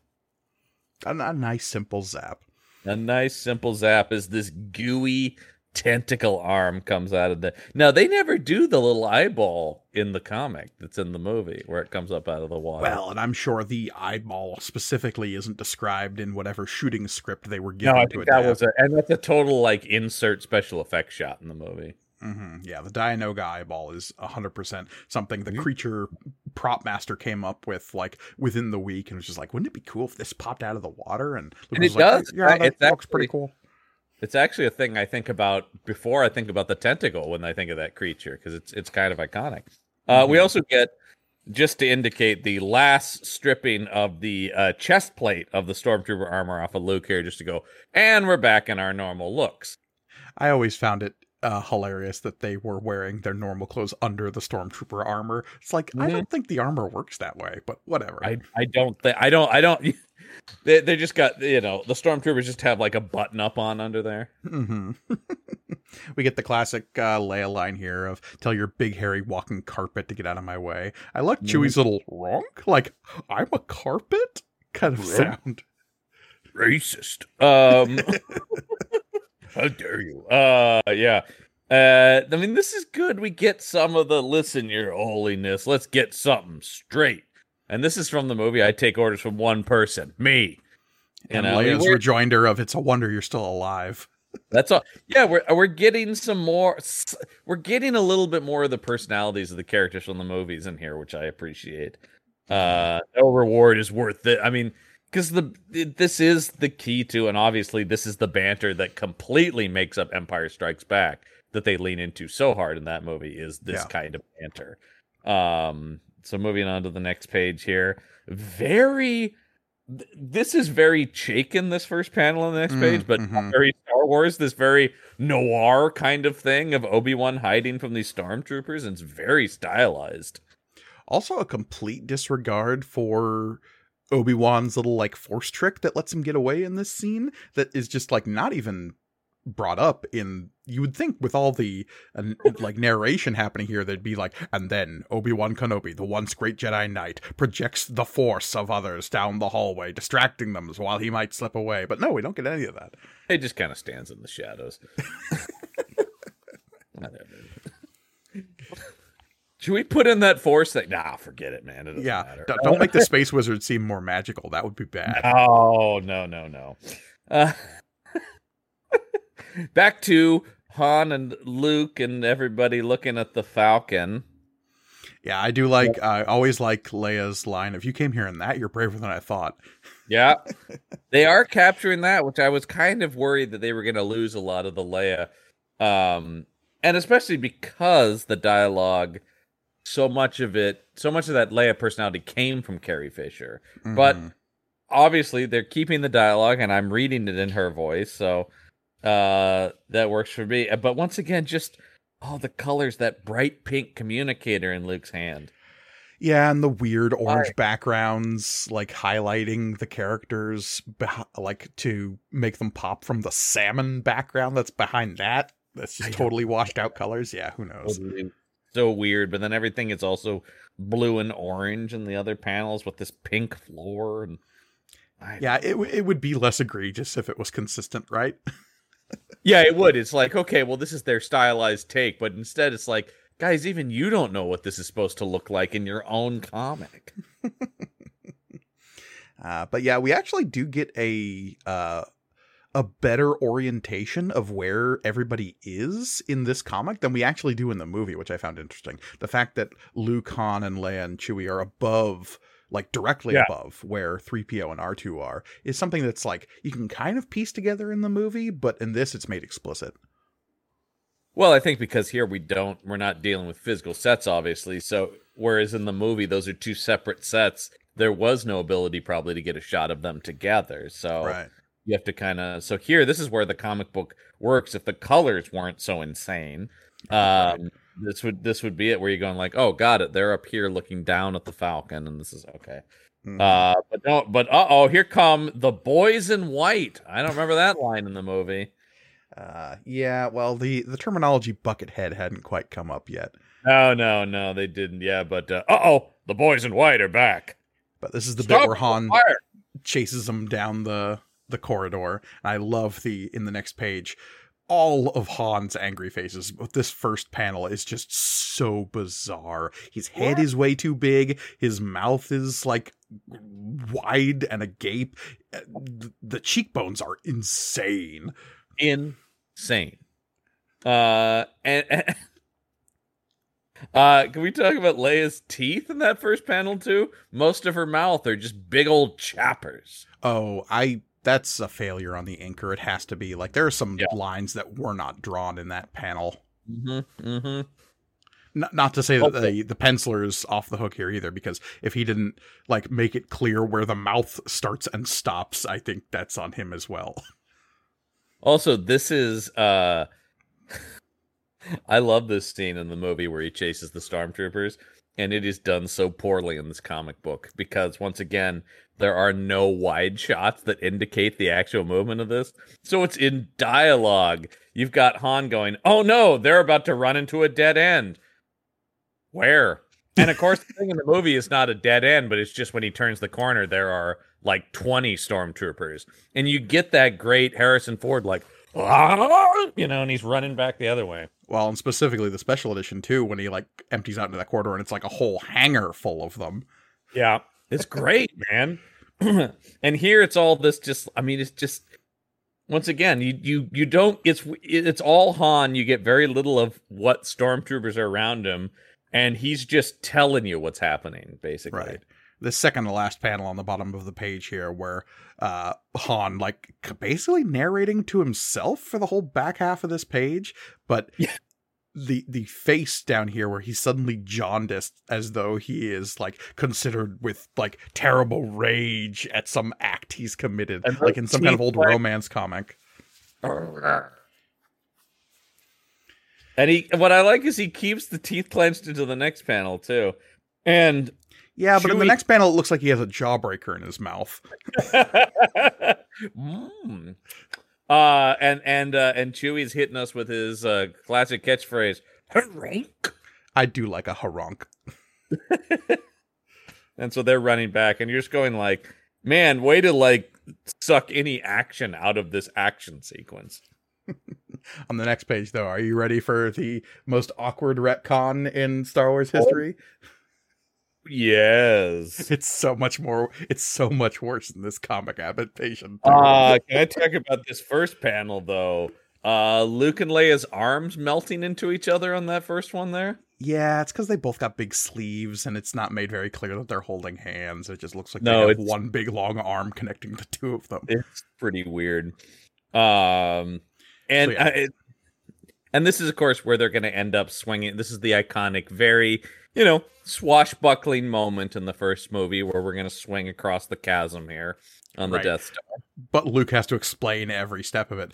A, a nice simple zap. A nice simple zap is this gooey tentacle arm comes out of the. Now they never do the little eyeball in the comic that's in the movie where it comes up out of the water. Well, and I'm sure the eyeball specifically isn't described in whatever shooting script they were given no, I think adapt. that was a and that's a total like insert special effects shot in the movie. hmm Yeah, the Dianoga eyeball is 100% something the Mhm. creature prop master came up with like within the week and was just like, wouldn't it be cool if this popped out of the water? And, And it like, does. Yeah, that it's looks pretty cool. It's actually a thing I think about before I think about the tentacle when I think of that creature because it's it's kind of iconic. Uh, We Mhm. also get just to indicate the last stripping of the uh, chest plate of the stormtrooper armor off of Luke here, just to go, and we're back in our normal looks. I always found it uh, hilarious that they were wearing their normal clothes under the stormtrooper armor. It's like I Mhm. don't think the armor works that way, but whatever. I I don't think I don't I don't. They they just got you know the stormtroopers just have like a button up on under there. hmm We get the classic uh, Leia line here of "Tell your big hairy walking carpet to get out of my way." I like Chewie's little ronk, like "I'm a carpet" kind of sound. Racist. Um, how dare you? Uh, yeah. Uh, I mean, this is good. We get some of the listen, your holiness. Let's get something straight. And this is from the movie. I take orders from one person, me. You And know, I mean, Leia's rejoinder of "It's a wonder you're still alive." That's all. Yeah, we're we're getting some more. We're getting a little bit more of the personalities of the characters from the movies in here, which I appreciate. Uh, no reward is worth it. I mean, because the this is the key to, and obviously this is the banter that completely makes up Empire Strikes Back that they lean into so hard in that movie is this Yeah. kind of banter. Um, so moving on to the next page here, very. This is very Chaykin, this first panel on the next Mm, page, but mhm. very Star Wars, this very noir kind of thing of Obi Wan hiding from these stormtroopers, and it's very stylized. Also, a complete disregard for Obi Wan's little like force trick that lets him get away in this scene. That is just like not even brought up in. You would think with all the uh, like narration happening here, they'd be like, and then Obi Wan Kenobi, the once great Jedi Knight, projects the force of others down the hallway, distracting them while he might slip away. But no, we don't get any of that. It just kind of stands in the shadows. Should we put in that force thing? Nah, forget it, man. It doesn't Yeah, matter. don't make the space wizard seem more magical. That would be bad. Oh no, no, no. Uh, back to Han and Luke and everybody looking at the Falcon. Yeah, I do like. I always like Leia's line. If you came here in that, you're braver than I thought. Yeah, they are capturing that, which I was kind of worried that they were going to lose a lot of the Leia, um, and especially because the dialogue, so much of it, so much of that Leia personality came from Carrie Fisher. But Mhm. obviously, they're keeping the dialogue, and I'm reading it in her voice, so uh, that works for me. But once again, just oh, the colors, that bright pink communicator in Luke's hand. Yeah, and the weird orange backgrounds, like highlighting the characters, beh- like to make them pop from the salmon background that's behind that. That's just totally washed out colors. Yeah, who knows? So weird. But then everything is also blue and orange in the other panels with this pink floor and I, Yeah, it w- it would be less egregious if it was consistent, right? yeah, it would. It's like okay, well, this is their stylized take, but instead it's like, guys, even you don't know what this is supposed to look like in your own comic. Uh, but yeah, we actually do get a uh, a better orientation of where everybody is in this comic than we actually do in the movie, which I found interesting. The fact that Luke, Han, and Leia and Chewie are above, like directly Yeah. above where 3PO and R2 are, is something that's like you can kind of piece together in the movie, but in this it's made explicit. Well, I think because here we don't, we're not dealing with physical sets, obviously. So, whereas in the movie, those are two separate sets, there was no ability probably to get a shot of them together. So, Right. you have to kind of. So, here, this is where the comic book works. If the colors weren't so insane, um, this would this would be it where you're going like, oh, got it. They're up here looking down at the Falcon, and this is okay. Mhm. Uh, but no, but uh oh, here come the boys in white. I don't remember that line in the movie. Uh, yeah, well, the the terminology buckethead hadn't quite come up yet, No, no, no, they didn't. Yeah, but uh oh, the boys in white are back. but this is the Stop bit where Han chases them down the the corridor. And I love the in the next page all of Han's angry faces. But this first panel is just so bizarre. His head is way too big. His mouth is like wide and agape. Uh, The cheekbones are insane. Insane. Uh, and, and- uh, can we talk about Leia's teeth in that first panel too? Most of her mouth are just big old chappers. Oh, I that's a failure on the inker. It has to be like there are some Yeah. lines that were not drawn in that panel. Mm-hmm. Mm-hmm. Not, not to say that the the penciler is off the hook here either, because if he didn't like make it clear where the mouth starts and stops, I think that's on him as well. Also, this is uh I love this scene in the movie where he chases the stormtroopers and it is done so poorly in this comic book because once again there are no wide shots that indicate the actual movement of this. So it's in dialogue. You've got Han going, "Oh no, they're about to run into a dead end." Where? And of course, the thing in the movie is not a dead end, but it's just when he turns the corner, there are like 20 stormtroopers. And you get that great Harrison Ford, like, "Ah," you know, and he's running back the other way. Well, and specifically the special edition too, when he like empties out into that corridor and it's like a whole hangar full of them. Yeah. It's great, man. and here it's all this just I mean it's just once again, you you you don't it's it's all Han, you get very little of what stormtroopers are around him and he's just telling you what's happening basically. Right. The second to last panel on the bottom of the page here, where uh, Han like basically narrating to himself for the whole back half of this page, but Yeah. The the face down here where he's suddenly jaundiced as though he is like considered with like terrible rage at some act he's committed, And like in some kind of old like- romance comic. And he what I like is he keeps the teeth clenched into the next panel too. And Yeah, but in the next panel, it looks like he has a jawbreaker in his mouth. mm. Uh and and uh and Chewie's hitting us with his uh classic catchphrase, Harank. I do like a haronk. And so they're running back, and you're just going like, man, way to like suck any action out of this action sequence. On the next page, though, are you ready for the most awkward retcon in Star Wars history? Yes. It's so much more. It's so much worse than this comic adaptation. Uh, can I talk about this first panel though? Uh, Luke and Leia's arms melting into each other on that first one there. yeah, it's because they both got big sleeves, and it's not made very clear that they're holding hands. It just looks like No, they have one big long arm connecting the two of them. It's pretty weird. Um, and So, yeah. I, and this is of course where they're going to end up swinging. This is the iconic, very you know swashbuckling moment in the first movie where we're going to swing across the chasm here on the Right. Death Star. But Luke has to explain every step of it.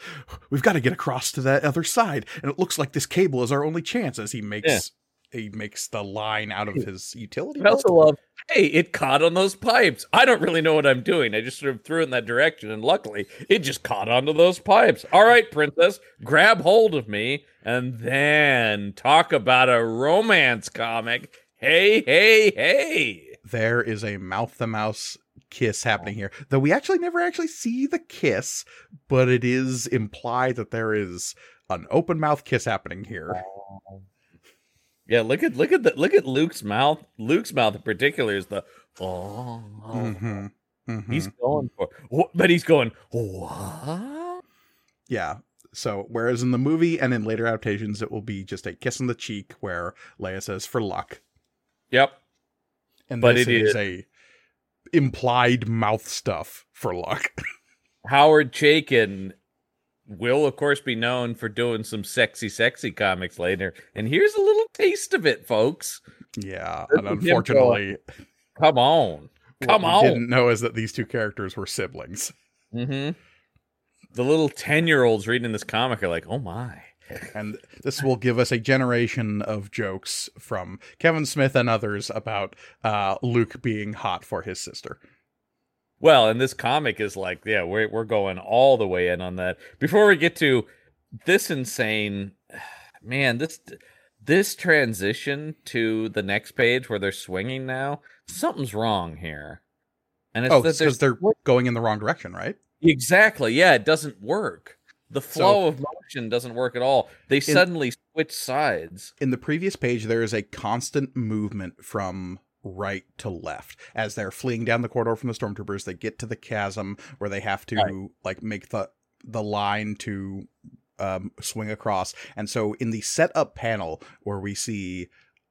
We've got to get across to that other side, and it looks like this cable is our only chance. As he makes he makes the line out of his utility. I also love, hey, it caught on those pipes. I don't really know what I'm doing. I just sort of threw it in that direction, and luckily, it just caught onto those pipes. All right, princess, grab hold of me, and then talk about a romance comic. Hey, hey, hey. there is a mouth to mouse kiss happening here. Though we actually never actually see the kiss, but it is implied that there is an open mouth kiss happening here. Yeah, look at look at the look at Luke's mouth. Luke's mouth in particular is the oh. Mhm, mhm. He's going for, but he's going what? yeah. So whereas in the movie and in later adaptations it will be just a kiss on the cheek where Leia says for luck. Yep. And But this it is is- a implied mouth stuff for luck. Howard Chaykin will, of course, be known for doing some sexy, sexy comics later. And here's a little taste of it, folks. yeah. This And unfortunately Come on. Come what on. didn't know is that these two characters were siblings. hmm The little 10 year olds reading this comic are like, oh my. And this will give us a generation of jokes from Kevin Smith and others about uh, Luke being hot for his sister. Well, and this comic is like, yeah, we're, we're going all the way in on that. Before we get to this insane, man, this this transition to the next page where they're swinging now, something's wrong here. And it's Oh, because they're going in the wrong direction, right? Exactly. Yeah, it doesn't work. The flow of motion doesn't work at all. They suddenly switch sides. In the previous page, there is a constant movement from right to left as they're fleeing down the corridor from the stormtroopers. They get to the chasm where they have to Right. like make the the line to um, swing across. And so in the setup panel where we see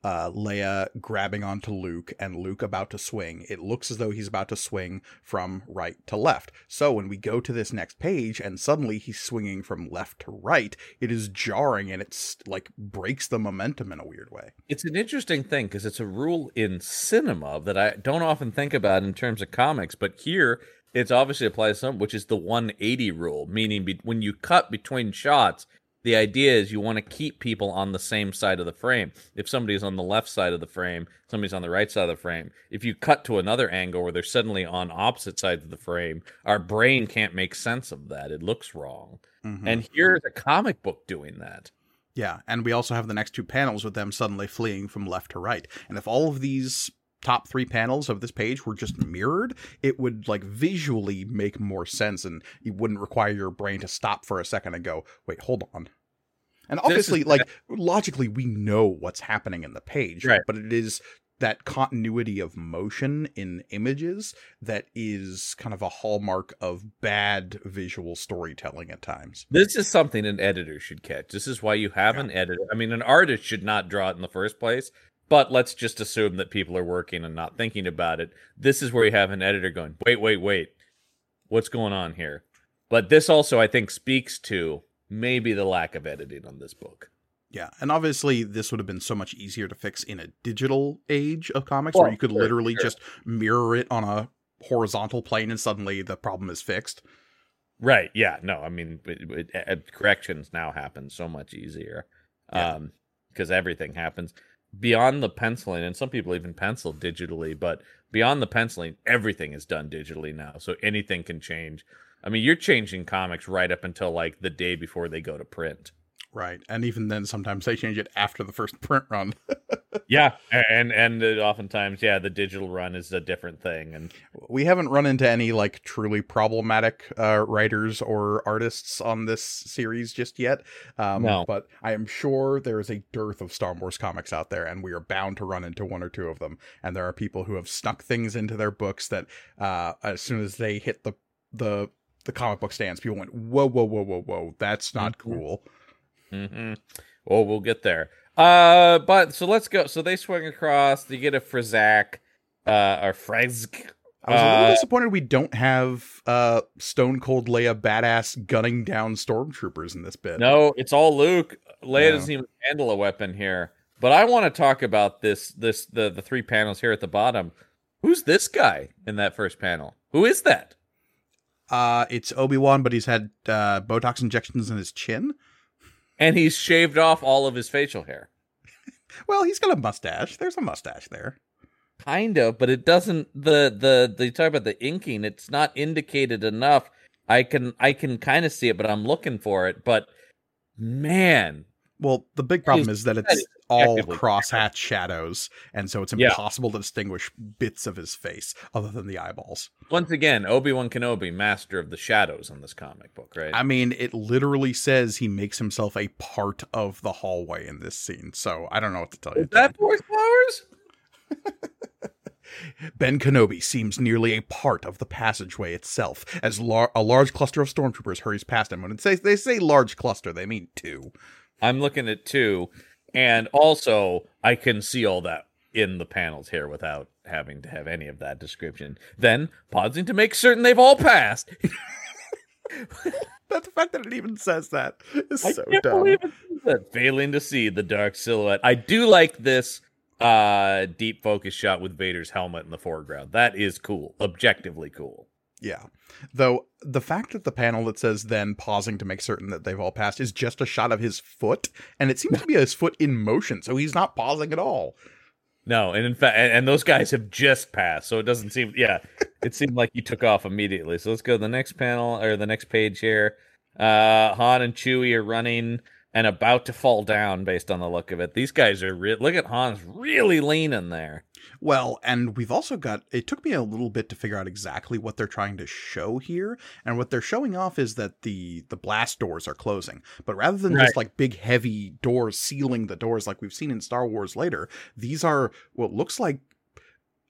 uh, Leia grabbing onto Luke and Luke about to swing, it looks as though he's about to swing from right to left. So when we go to this next page and suddenly he's swinging from left to right, it is jarring and it's like breaks the momentum in a weird way. It's an interesting thing because it's a rule in cinema that I don't often think about in terms of comics, but here it's obviously applies to some, which is the 180 rule, meaning be, when you cut between shots, the idea is you want to keep people on the same side of the frame. If somebody's on the left side of the frame, somebody's on the right side of the frame. If you cut to another angle where they're suddenly on opposite sides of the frame, our brain can't make sense of that. It looks wrong. Mhm. And here's a comic book doing that. Yeah, and we also have the next two panels with them suddenly fleeing from left to right. And if all of these top three panels of this page were just mirrored, it would like visually make more sense and you wouldn't require your brain to stop for a second and go, wait, hold on. And This is- obviously, like logically, we know what's happening in the page, Right. but it is that continuity of motion in images that is kind of a hallmark of bad visual storytelling at times. This is something an editor should catch. This is why you have Yeah. an editor. I mean, an artist should not draw it in the first place, but let's just assume that people are working and not thinking about it. This is where you have an editor going, wait, wait, wait. What's going on here? But this also, I think, speaks to maybe the lack of editing on this book. Yeah, and obviously this would have been so much easier to fix in a digital age of comics where you could sure, literally sure. just mirror it on a horizontal plane and suddenly the problem is fixed. Right. Yeah. No, I mean, it, it, uh, corrections now happen so much easier Yeah. um, because everything happens beyond the penciling, and some people even pencil digitally, but beyond the penciling, everything is done digitally now. So anything can change. I mean, you're changing comics right up until like the day before they go to print. Right. And even then sometimes they change it after the first print run. Yeah, and and oftentimes, yeah, the digital run is a different thing, and we haven't run into any like truly problematic uh, writers or artists on this series just yet. Um, No. But I am sure there is a dearth of Star Wars comics out there, and we are bound to run into one or two of them. And there are people who have snuck things into their books that, uh, as soon as they hit the the the comic book stands, people went, "Whoa, whoa, whoa, whoa, whoa! That's not Mhm. cool." Hmm Well, we'll get there. Uh, but so let's go. So they swing across. You get a Frizak, uh, or Frezk. I was a little Uh, disappointed we don't have uh, Stone Cold Leia badass gunning down stormtroopers in this bit. No, it's all Luke. Leia Yeah. doesn't even handle a weapon here. But I want to talk about this. This the the three panels here at the bottom. Who's this guy in that first panel? Who is that? Uh, it's Obi Wan, but he's had uh, Botox injections in his chin. And he's shaved off all of his facial hair. Well, he's got a mustache. There's a mustache there. Kind of, but it doesn't. The the the talk about the inking. It's not indicated enough. I can I can kind of see it, but I'm looking for it. But man, Well, the big problem is- that it's all crosshatch shadows, and so it's Yeah. impossible to distinguish bits of his face other than the eyeballs. once again, Obi Wan Kenobi, master of the shadows in this comic book, right? I mean, it literally says he makes himself a part of the hallway in this scene, so I don't know what to tell you. is that Force powers? Ben Kenobi seems nearly a part of the passageway itself, as lar- a large cluster of stormtroopers hurries past him. When it says they say large cluster, they mean two. I'm looking at two, and also I can see all that in the panels here without having to have any of that description. Then pausing to make certain they've all passed. That the fact that it even says that is I so can't dumb. believe it. Failing to see the dark silhouette. I do like this uh deep focus shot with Vader's helmet in the foreground. That is cool. Objectively cool. Yeah. Though the fact that the panel that says then pausing to make certain that they've all passed is just a shot of his foot, and it seems to be his foot in motion, so he's not pausing at all. No, and in fact, and, and those guys have just passed, so it doesn't seem. Yeah, it seemed like he took off immediately. So let's go to the next panel or the next page here. Uh, Han and Chewie are running and about to fall down, based on the look of it. These guys are re- look at Han's really leaning there. Well, and we've also got it took me a little bit to figure out exactly what they're trying to show here. And what they're showing off is that the the blast doors are closing. But rather than Right. just like big heavy doors sealing the doors like we've seen in Star Wars later, these are what looks like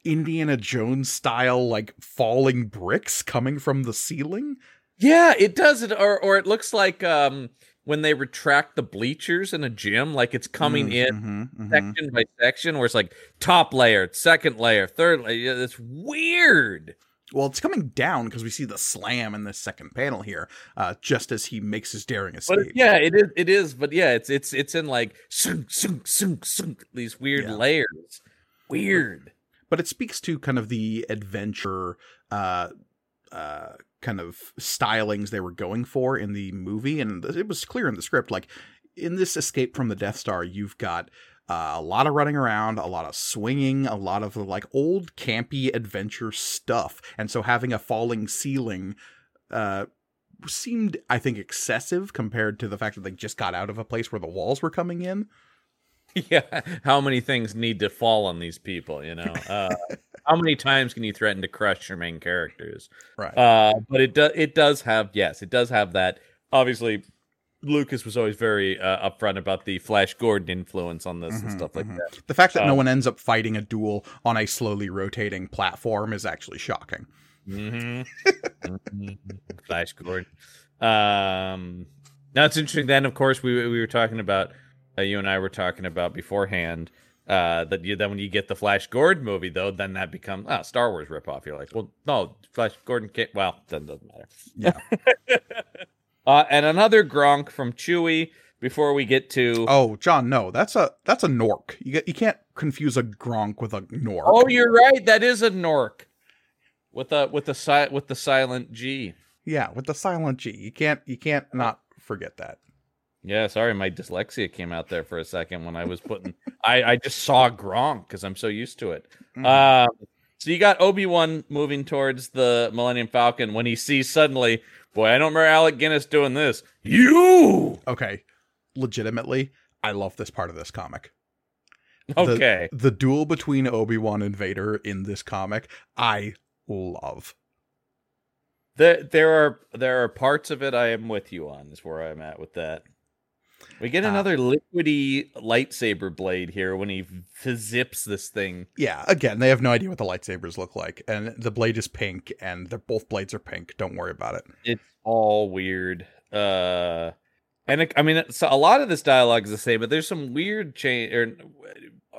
Indiana Jones style like falling bricks coming from the ceiling. Yeah, it does. It or or it looks like um when they retract the bleachers in a gym, like it's coming Mm, in mhm, mhm. section by section, where it's like top layer, second layer, third layer. It's weird. Well, it's coming down because we see the slam in the second panel here, uh, just as he makes his daring escape. But yeah, it is. It is. But yeah, it's it's it's in like sunk, sunk, sunk, sunk. These weird Yeah. layers. Weird. but it speaks to kind of the adventure uh uh kind of stylings they were going for in the movie, and it was clear in the script. Like in this escape from the Death Star, you've got uh, a lot of running around, a lot of swinging, a lot of like old campy adventure stuff, and so having a falling ceiling uh, seemed, I think, excessive compared to the fact that they just got out of a place where the walls were coming in. Yeah, how many things need to fall on these people? You know, uh, how many times can you threaten to crush your main characters? Right. Uh, but it does. It does have. Yes, it does have that. Obviously, Lucas was always very uh, upfront about the Flash Gordon influence on this and Mhm, stuff like mhm. that. The fact that no Um, one ends up fighting a duel on a slowly rotating platform is actually shocking. Mm-hmm. Flash Gordon. Um, now it's interesting. Then, of course, we we were talking about uh, you and I were talking about beforehand uh, that you then when you get the Flash Gordon movie though, then that becomes ah Star Wars ripoff. You're like, well, no, Flash Gordon can't. Well, that doesn't matter. Yeah. uh, and another Gronk from Chewie. Before we get to Oh, John, no, that's a that's a Nork. You get you can't confuse a Gronk with a Nork. oh, you're right. That is a Nork with a with the si- with the silent G. yeah, with the silent G. You can't you can't not forget that. Yeah, sorry, my dyslexia came out there for a second when I was putting. I I just saw Gronk because I'm so used to it. Mhm. Um, so you got Obi Wan moving towards the Millennium Falcon when he sees suddenly, boy, I don't remember Alec Guinness doing this. You okay, legitimately, I love this part of this comic. The- okay? The duel between Obi Wan and Vader in this comic, I love. There there are there are parts of it I am with you on. Is where I'm at with that. We get Ah. another liquidy lightsaber blade here when he f- zips this thing. Yeah, again, they have no idea what the lightsabers look like, and the blade is pink, and they're both blades are pink. Don't worry about it. it's all weird. Uh, and it, I mean, so a lot of this dialogue is the same, but there's some weird change, or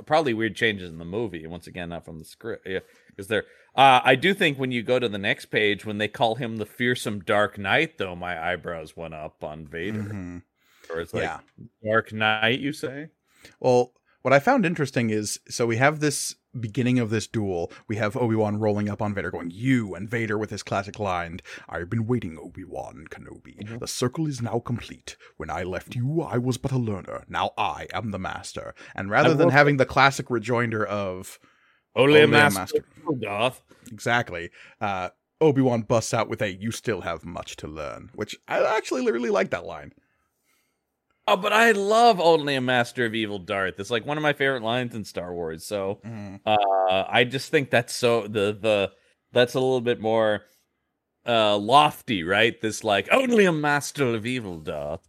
probably weird changes in the movie. And once again, not from the script, yeah, because there. Uh, I do think when you go to the next page, when they call him the fearsome Dark Knight, though, my eyebrows went up on Vader. Mhm. Or it's like Yeah. Dark Knight, you say? Well, what I found interesting is so we have this beginning of this duel. We have Obi Wan rolling up on Vader, going "You," and Vader with his classic line, "I've been waiting, Obi Wan Kenobi. Mhm. The circle is now complete. When I left you, I was but a learner. Now I am the master." And rather I than having the classic rejoinder of Only, a a master. master. Exactly, uh, Obi Wan busts out with a "You still have much to learn," which I actually really like that line. Oh, but I love Only a Master of Evil Darth. It's like one of my favorite lines in Star Wars. So uh i just think that's so the the that's a little bit more uh lofty right this like only a master of evil doth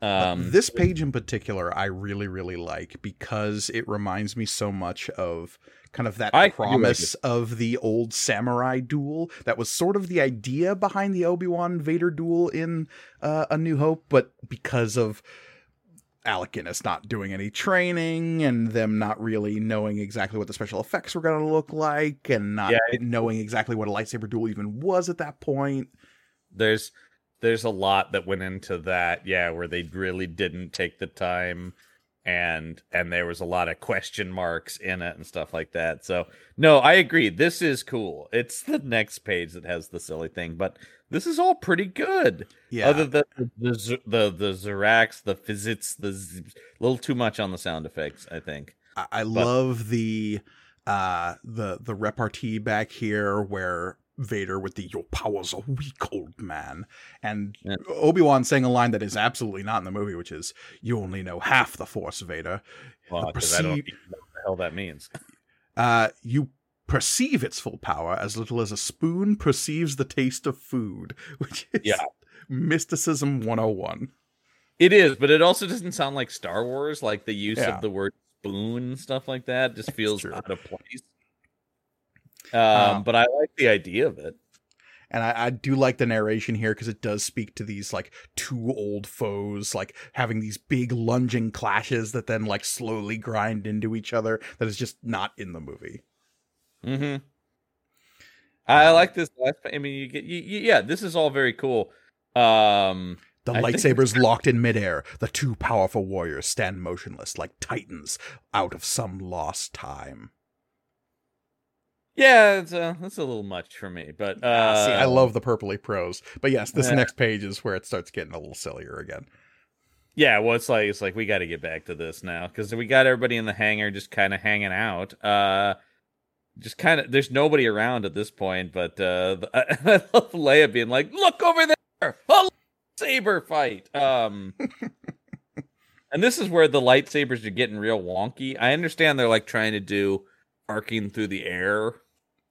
But um this page in particular, I really, really like because it reminds me so much of kind of that I like promise of the old samurai duel. That was sort of the idea behind the Obi Wan Vader duel in uh, A New Hope, but because of Alec Guinness not doing any training and them not really knowing exactly what the special effects were going to look like and not Yeah, it- knowing exactly what a lightsaber duel even was at that point. there's there's a lot that went into that yeah where they really didn't take the time and and there was a lot of question marks in it and stuff like that. So no i agree. This is cool. It's the next page that has the silly thing but this is all pretty good Yeah. Other than the the the, the Zirax, the physics, the z- little too much on the sound effects. I think. I, I love the uh the the repartee back here where Vader with the your powers are weak, old man. And Yeah. Obi-Wan saying a line that is absolutely not in the movie, which is, You only know half the force, Vader. Well, The I don't know what the hell that means. Uh you perceive its full power as little as a spoon perceives the taste of food, which is Yeah. mysticism 101. It is, but it also doesn't sound like Star Wars. Like the use Yeah. of the word spoon and stuff like that just feels out of place. Um, Um, but I like the idea of it. And I, I do like the narration here because it does speak to these like two old foes, like having these big lunging clashes that then like slowly grind into each other. That is just not in the movie. Mm-hmm. I like this last. I mean, you get, you, you, yeah, this is all very cool. Um, The I think- locked in midair. The two powerful warriors stand motionless like titans out of some lost time. Yeah, it's a that's a little much for me, but uh, See, I love the purpley prose, but yes, this uh, next page is where it starts getting a little sillier again. Yeah, well, it's like it's like we got to get back to this now because we got everybody in the hangar just kind of hanging out. Uh, just kind of there's nobody around at this point, but uh, I love Leia being like, "Look over there, a saber fight." Um, and this is where the lightsabers are getting real wonky. I understand they're like trying to do arcing through the air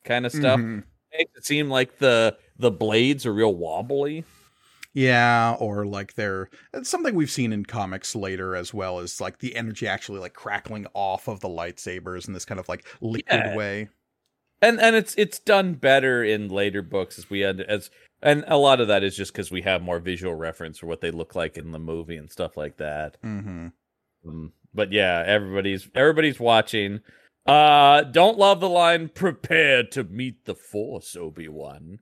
kind of stuff. Mhm. Makes it seem like the the blades are real wobbly. Yeah, or like they're it's something we've seen in comics later as well as like the energy actually like crackling off of the lightsabers in this kind of like liquid Yeah. way. And and it's it's done better in later books as we had as and a lot of that is just because we have more visual reference for what they look like in the movie and stuff like that hmm um, but yeah everybody's everybody's watching uh don't love the line prepare to meet the force obi-wan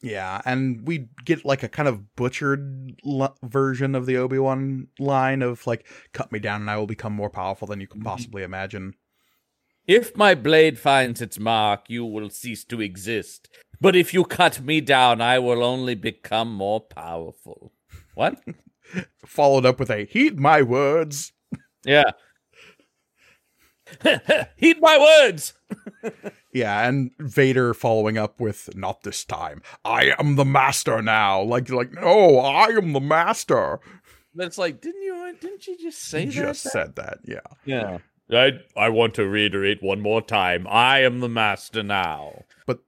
Yeah, and we get like a kind of butchered l- version of the Obi Wan line of like "cut me down and I will become more powerful than you can Mhm. possibly imagine." If my blade finds its mark you will cease to exist but if you cut me down i will only become more powerful what Followed up with a "heed my words." Yeah. Heed my words. Yeah, and Vader following up with "not this time. I am the master now." Like like no, I am the master. It's like, didn't you? Didn't you just say He that? just said that. Yeah. Yeah. I I want to reiterate one more time. I am the master now. But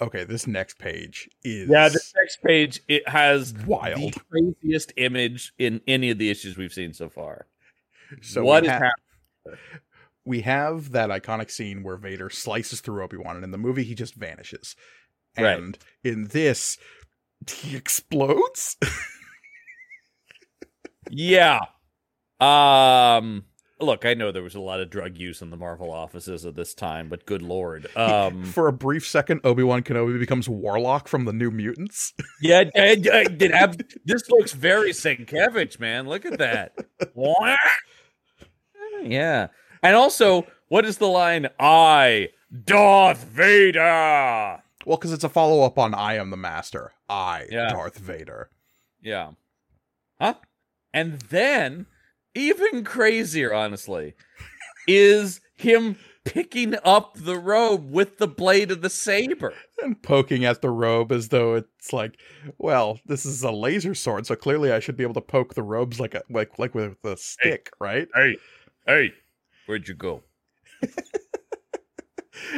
okay, this next page is Yeah. This next page it has wild. the craziest image in any of the issues we've seen so far. So what we ha- happening? we have that iconic scene where Vader slices through Obi Wan, and in the movie he just vanishes. Right. And in this, he explodes. Yeah. Um. Look, I know there was a lot of drug use in the Marvel offices at this time, but good lord. Um. For a brief second, Obi Wan Kenobi becomes Warlock from the New Mutants. Yeah, I, I did have this looks very Sienkiewicz, man. Look at that. yeah. And also, what is the line? I, Darth Vader. well, because it's a follow up on "I am the Master." I, Yeah. Darth Vader. Yeah. Huh? And then, even crazier, honestly, is him picking up the robe with the blade of the saber. And poking at the robe as though it's like, well, this is a laser sword, so clearly I should be able to poke the robes like a like like with a stick, right? Hey, hey, where'd you go?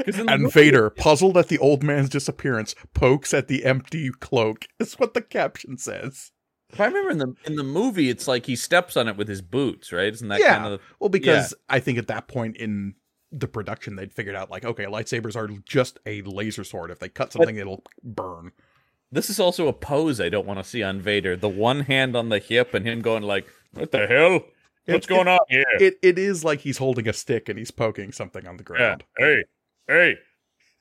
And movie- Vader, puzzled at the old man's disappearance, pokes at the empty cloak. Is what the caption says. If I remember in the in the movie, it's like he steps on it with his boots, right? Isn't that Yeah. kind of Well, because I think at that point in the production, they'd figured out like, okay, lightsabers are just a laser sword. If they cut something, it'll burn. this is also a pose I don't want to see on Vader. The one hand on the hip and him going like, "What the hell? What's It- going on here?" It it is like he's holding a stick and he's poking something on the Yeah. ground. Hey, hey,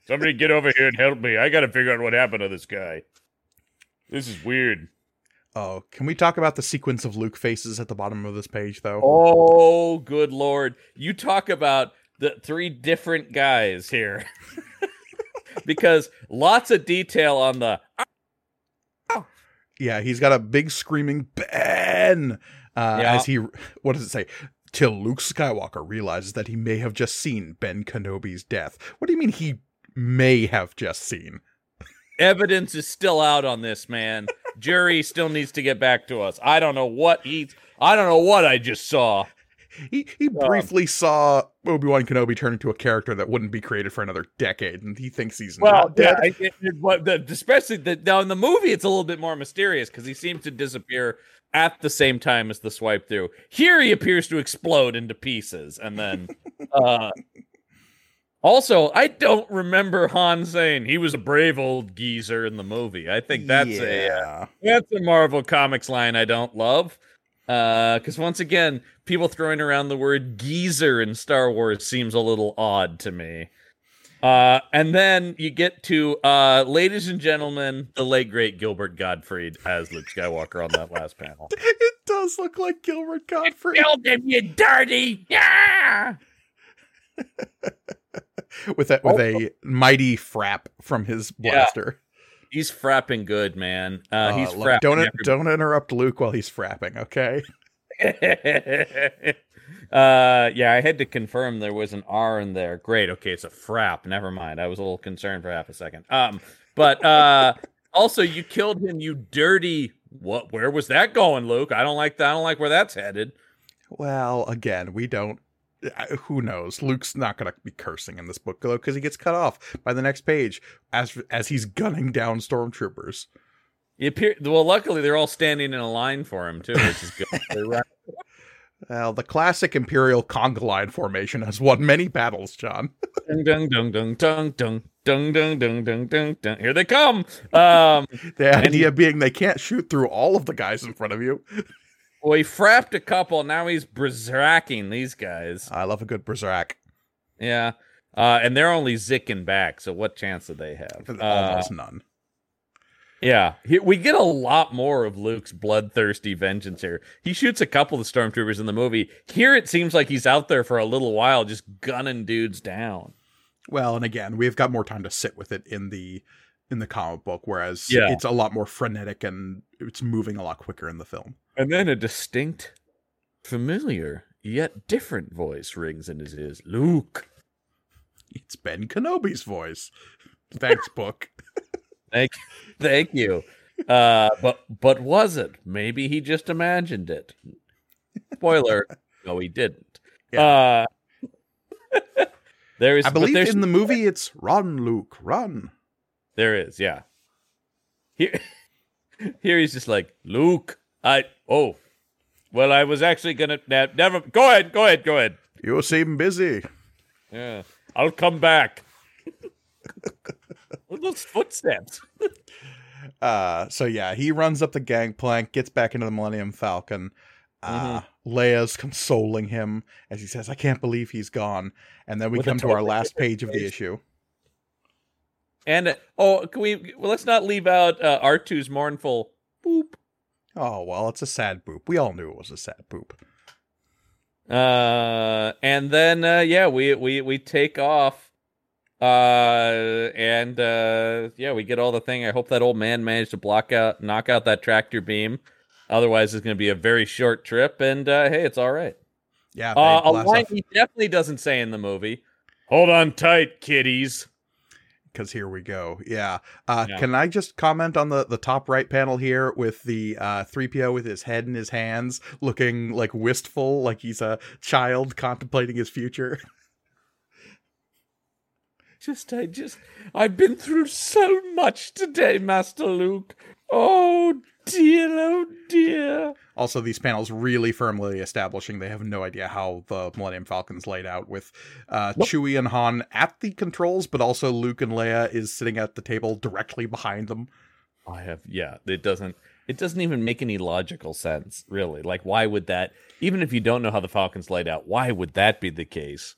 somebody get over here and help me. I got to figure out what happened to this guy. This is weird. Oh, can we talk about the sequence of Luke faces at the bottom of this page, though? Oh, good lord! You talk about the three different guys here, because lots of detail on the Yeah, he's got a big screaming Ben uh, Yeah. as he. What does it say? Till Luke Skywalker realizes that he may have just seen Ben Kenobi's death. What do you mean he may have just seen? evidence is still out on this man. Jury still needs to get back to us. I don't know what he. I don't know what I just saw. He he briefly saw Obi Wan Kenobi turn into a character that wouldn't be created for another decade, and he thinks he's not yeah, dead. I, it, the, especially the, now in the movie, it's a little bit more mysterious because he seems to disappear at the same time as the swipe through. Here, he appears to explode into pieces, and then. uh Also, I don't remember Han saying he was a brave old geezer in the movie. I think that's a that's a Marvel Comics line I don't love. Because once again, people throwing around the word geezer in Star Wars seems a little odd to me. Uh, and then you get to, uh, ladies and gentlemen, the late great Gilbert Gottfried as Luke Skywalker on that last panel. It does look like Gilbert Gottfried. Killed him, you dirty! Yeah! with a with a mighty frap from his Yeah. blaster. He's frapping good, man. Uh, he's Uh, look, frapping. don't everybody. don't interrupt Luke while he's frapping, okay? uh, yeah, I had to confirm there was an R in there. Great. Okay, it's a frap. Never mind. I was a little concerned for half a second. Um, but uh, also you killed him, you dirty. What? Where was that going, Luke? I don't like that. I don't like where that's headed. Well, again, we don't. Uh, Who knows? Luke's not going to be cursing in this book though, because he gets cut off by the next page as as he's gunning down stormtroopers. He appear- well, luckily they're all standing in a line for him too, which is good. Right- Well, the classic Imperial conga line formation has won many battles, John. Dung dung dung dung dung dung dung dung dung dung dung. Here they come. Um, The And- idea being they can't shoot through all of the guys in front of you. Well, he frapped a couple. Now he's berserking these guys. I love a good berserk. Yeah. Uh, and they're only zicking back, so what chance do they have? Uh, Almost none. yeah, He- we get a lot more of Luke's bloodthirsty vengeance here. He shoots a couple of stormtroopers in the movie. Here, it seems like he's out there for a little while, just gunning dudes down. Well, and again, we've got more time to sit with it in the in the comic book, whereas Yeah. it's a lot more frenetic and it's moving a lot quicker in the film. And then a distinct, familiar yet different voice rings in his ears. Luke. It's Ben Kenobi's voice. Thanks, book. Thank, thank you. Uh, but but was it? Maybe he just imagined it. Spoiler: No, he didn't. Uh, there is. I believe in the movie it's run, Luke, run. There is, yeah. Here, here he's just like Luke. I oh, well, I was actually gonna ne- never. Go ahead, go ahead, go ahead. You seem busy. Yeah, I'll come back. Those footsteps. Uh, so yeah, he runs up the gangplank, gets back into the Millennium Falcon. Uh, Mm-hmm. Leia's consoling him as he says, "I can't believe he's gone." And then we With come to our last page of the issue. And uh, oh, can we? Well, let's not leave out uh, R2's mournful boop. Oh well, it's a sad boop. We all knew it was a sad boop. Uh, and then uh, yeah, we we we take off. Uh, and uh, yeah, we get all the thing. I hope that old man managed to block out, knock out that tractor beam. Otherwise, it's going to be a very short trip. And uh, hey, it's all right. Yeah, Uh, a line off- he definitely doesn't say in the movie. Hold on tight, kiddies. Because here we go. Yeah. Uh, Yeah. Can I just comment on the, the top right panel here with the uh, 3PO with his head in his hands, looking like wistful, like he's a child contemplating his future? Just, I just, I've been through so much today, Master Luke. Oh dear, oh dear. Also, these panels really firmly establishing they have no idea how the Millennium Falcon's laid out with uh, Nope. Chewie and Han at the controls, but also Luke and Leia is sitting at the table directly behind them. I have, yeah. It doesn't, it doesn't even make any logical sense, really. Like, why would that? Even if you don't know how the Falcon's laid out, why would that be the case?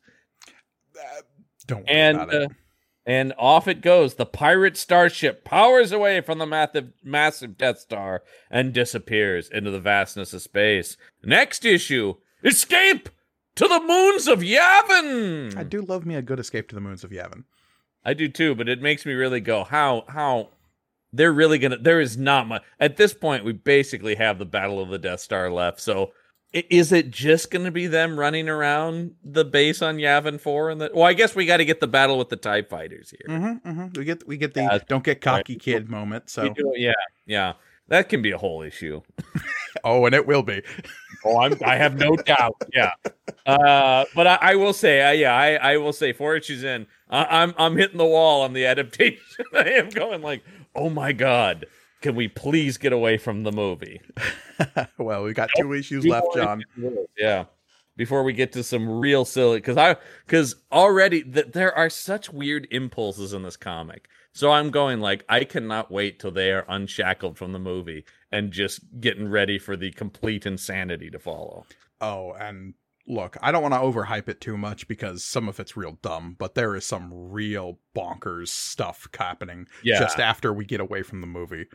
Uh, don't worry and about it. uh, and off it goes. The pirate starship powers away from the massive, massive Death Star and disappears into the vastness of space. Next issue: Escape to the moons of Yavin. I do love me a good escape to the moons of Yavin. I do too, but it makes me really go, how how they're really gonna. There is not much at this point. We basically have the Battle of the Death Star left, so. Is it just going to be them running around the base on Yavin Four? And the well, I guess we got to get the battle with the Tie Fighters here. Mm-hmm, mm-hmm. We get we get the Yeah, don't get cocky kid moment. So do- yeah, yeah, that can be a whole issue. oh, and it will be. Oh, I'm, I have no doubt. Yeah, uh, but I, I will say, uh, yeah, I, I will say, four issues in, I, I'm I'm hitting the wall on the adaptation. I am going like, oh my god, can we please get away from the movie? well, we got two issues left, John. Yeah, before we get to some real silly, because I because already th- there are such weird impulses in this comic. So I'm going like I cannot wait till they are unshackled from the movie and just getting ready for the complete insanity to follow. Oh, and look, I don't want to overhype it too much because some of it's real dumb, but there is some real bonkers stuff happening Yeah. just after we get away from the movie.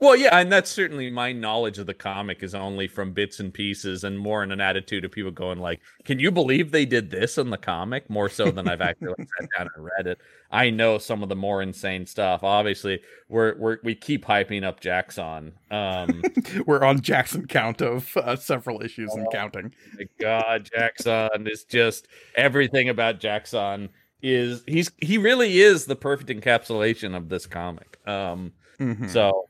Well, yeah, and that's certainly my knowledge of the comic is only from bits and pieces and more in an attitude of people going like, "Can you believe they did this in the comic?" More so than I've actually sat down and read it. I know some of the more insane stuff. Obviously, we're, we're we keep hyping up Jaxxon. Um, We're on Jaxxon count of uh, several issues and Oh. counting. my God, Jaxxon is just everything about Jaxxon is he's he really is the perfect encapsulation of this comic. Um, Mhm. So,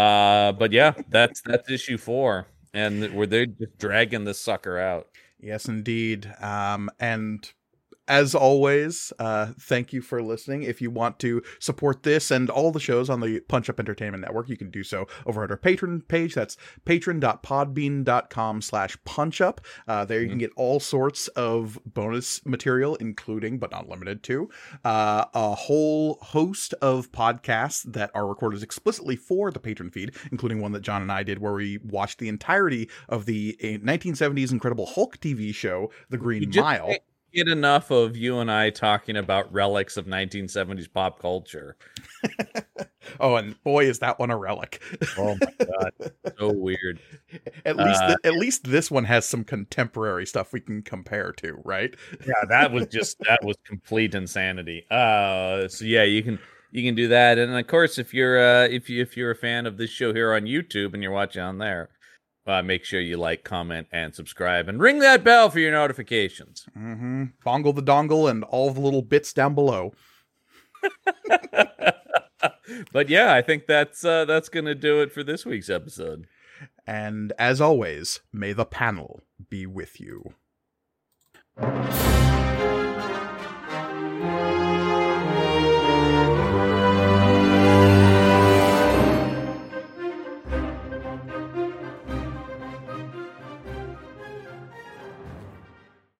uh, but yeah, that's that's issue four, and where they're just dragging this sucker out. Yes, indeed. Um, and as always, uh, thank you for listening. If you want to support this and all the shows on the Punch Up Entertainment Network, you can do so over at our Patreon page. That's patron.podbean.com slash punchup. Uh, there you can get all sorts of bonus material, including, but not limited to, uh, a whole host of podcasts that are recorded explicitly for the patron feed, including one that John and I did where we watched the entirety of the uh, 1970s Incredible Hulk TV show, The Green Mile. can't Get enough of you and I talking about relics of 1970s pop culture. Oh, and boy, is that one a relic. Oh my god, so weird. at least, Uh, at least this one has some contemporary stuff we can compare to, right? Yeah, that was just that was complete insanity. Uh, so yeah, you can you can do that, and of course, if you're uh, if you if you're a fan of this show here on YouTube and you're watching on there, uh, make sure you like, comment, and subscribe, and ring that bell for your notifications. Mm-hmm. Bongle the dongle and all the little bits down below. but yeah, I think that's uh, that's gonna do it for this week's episode. And as always, may the panel be with you.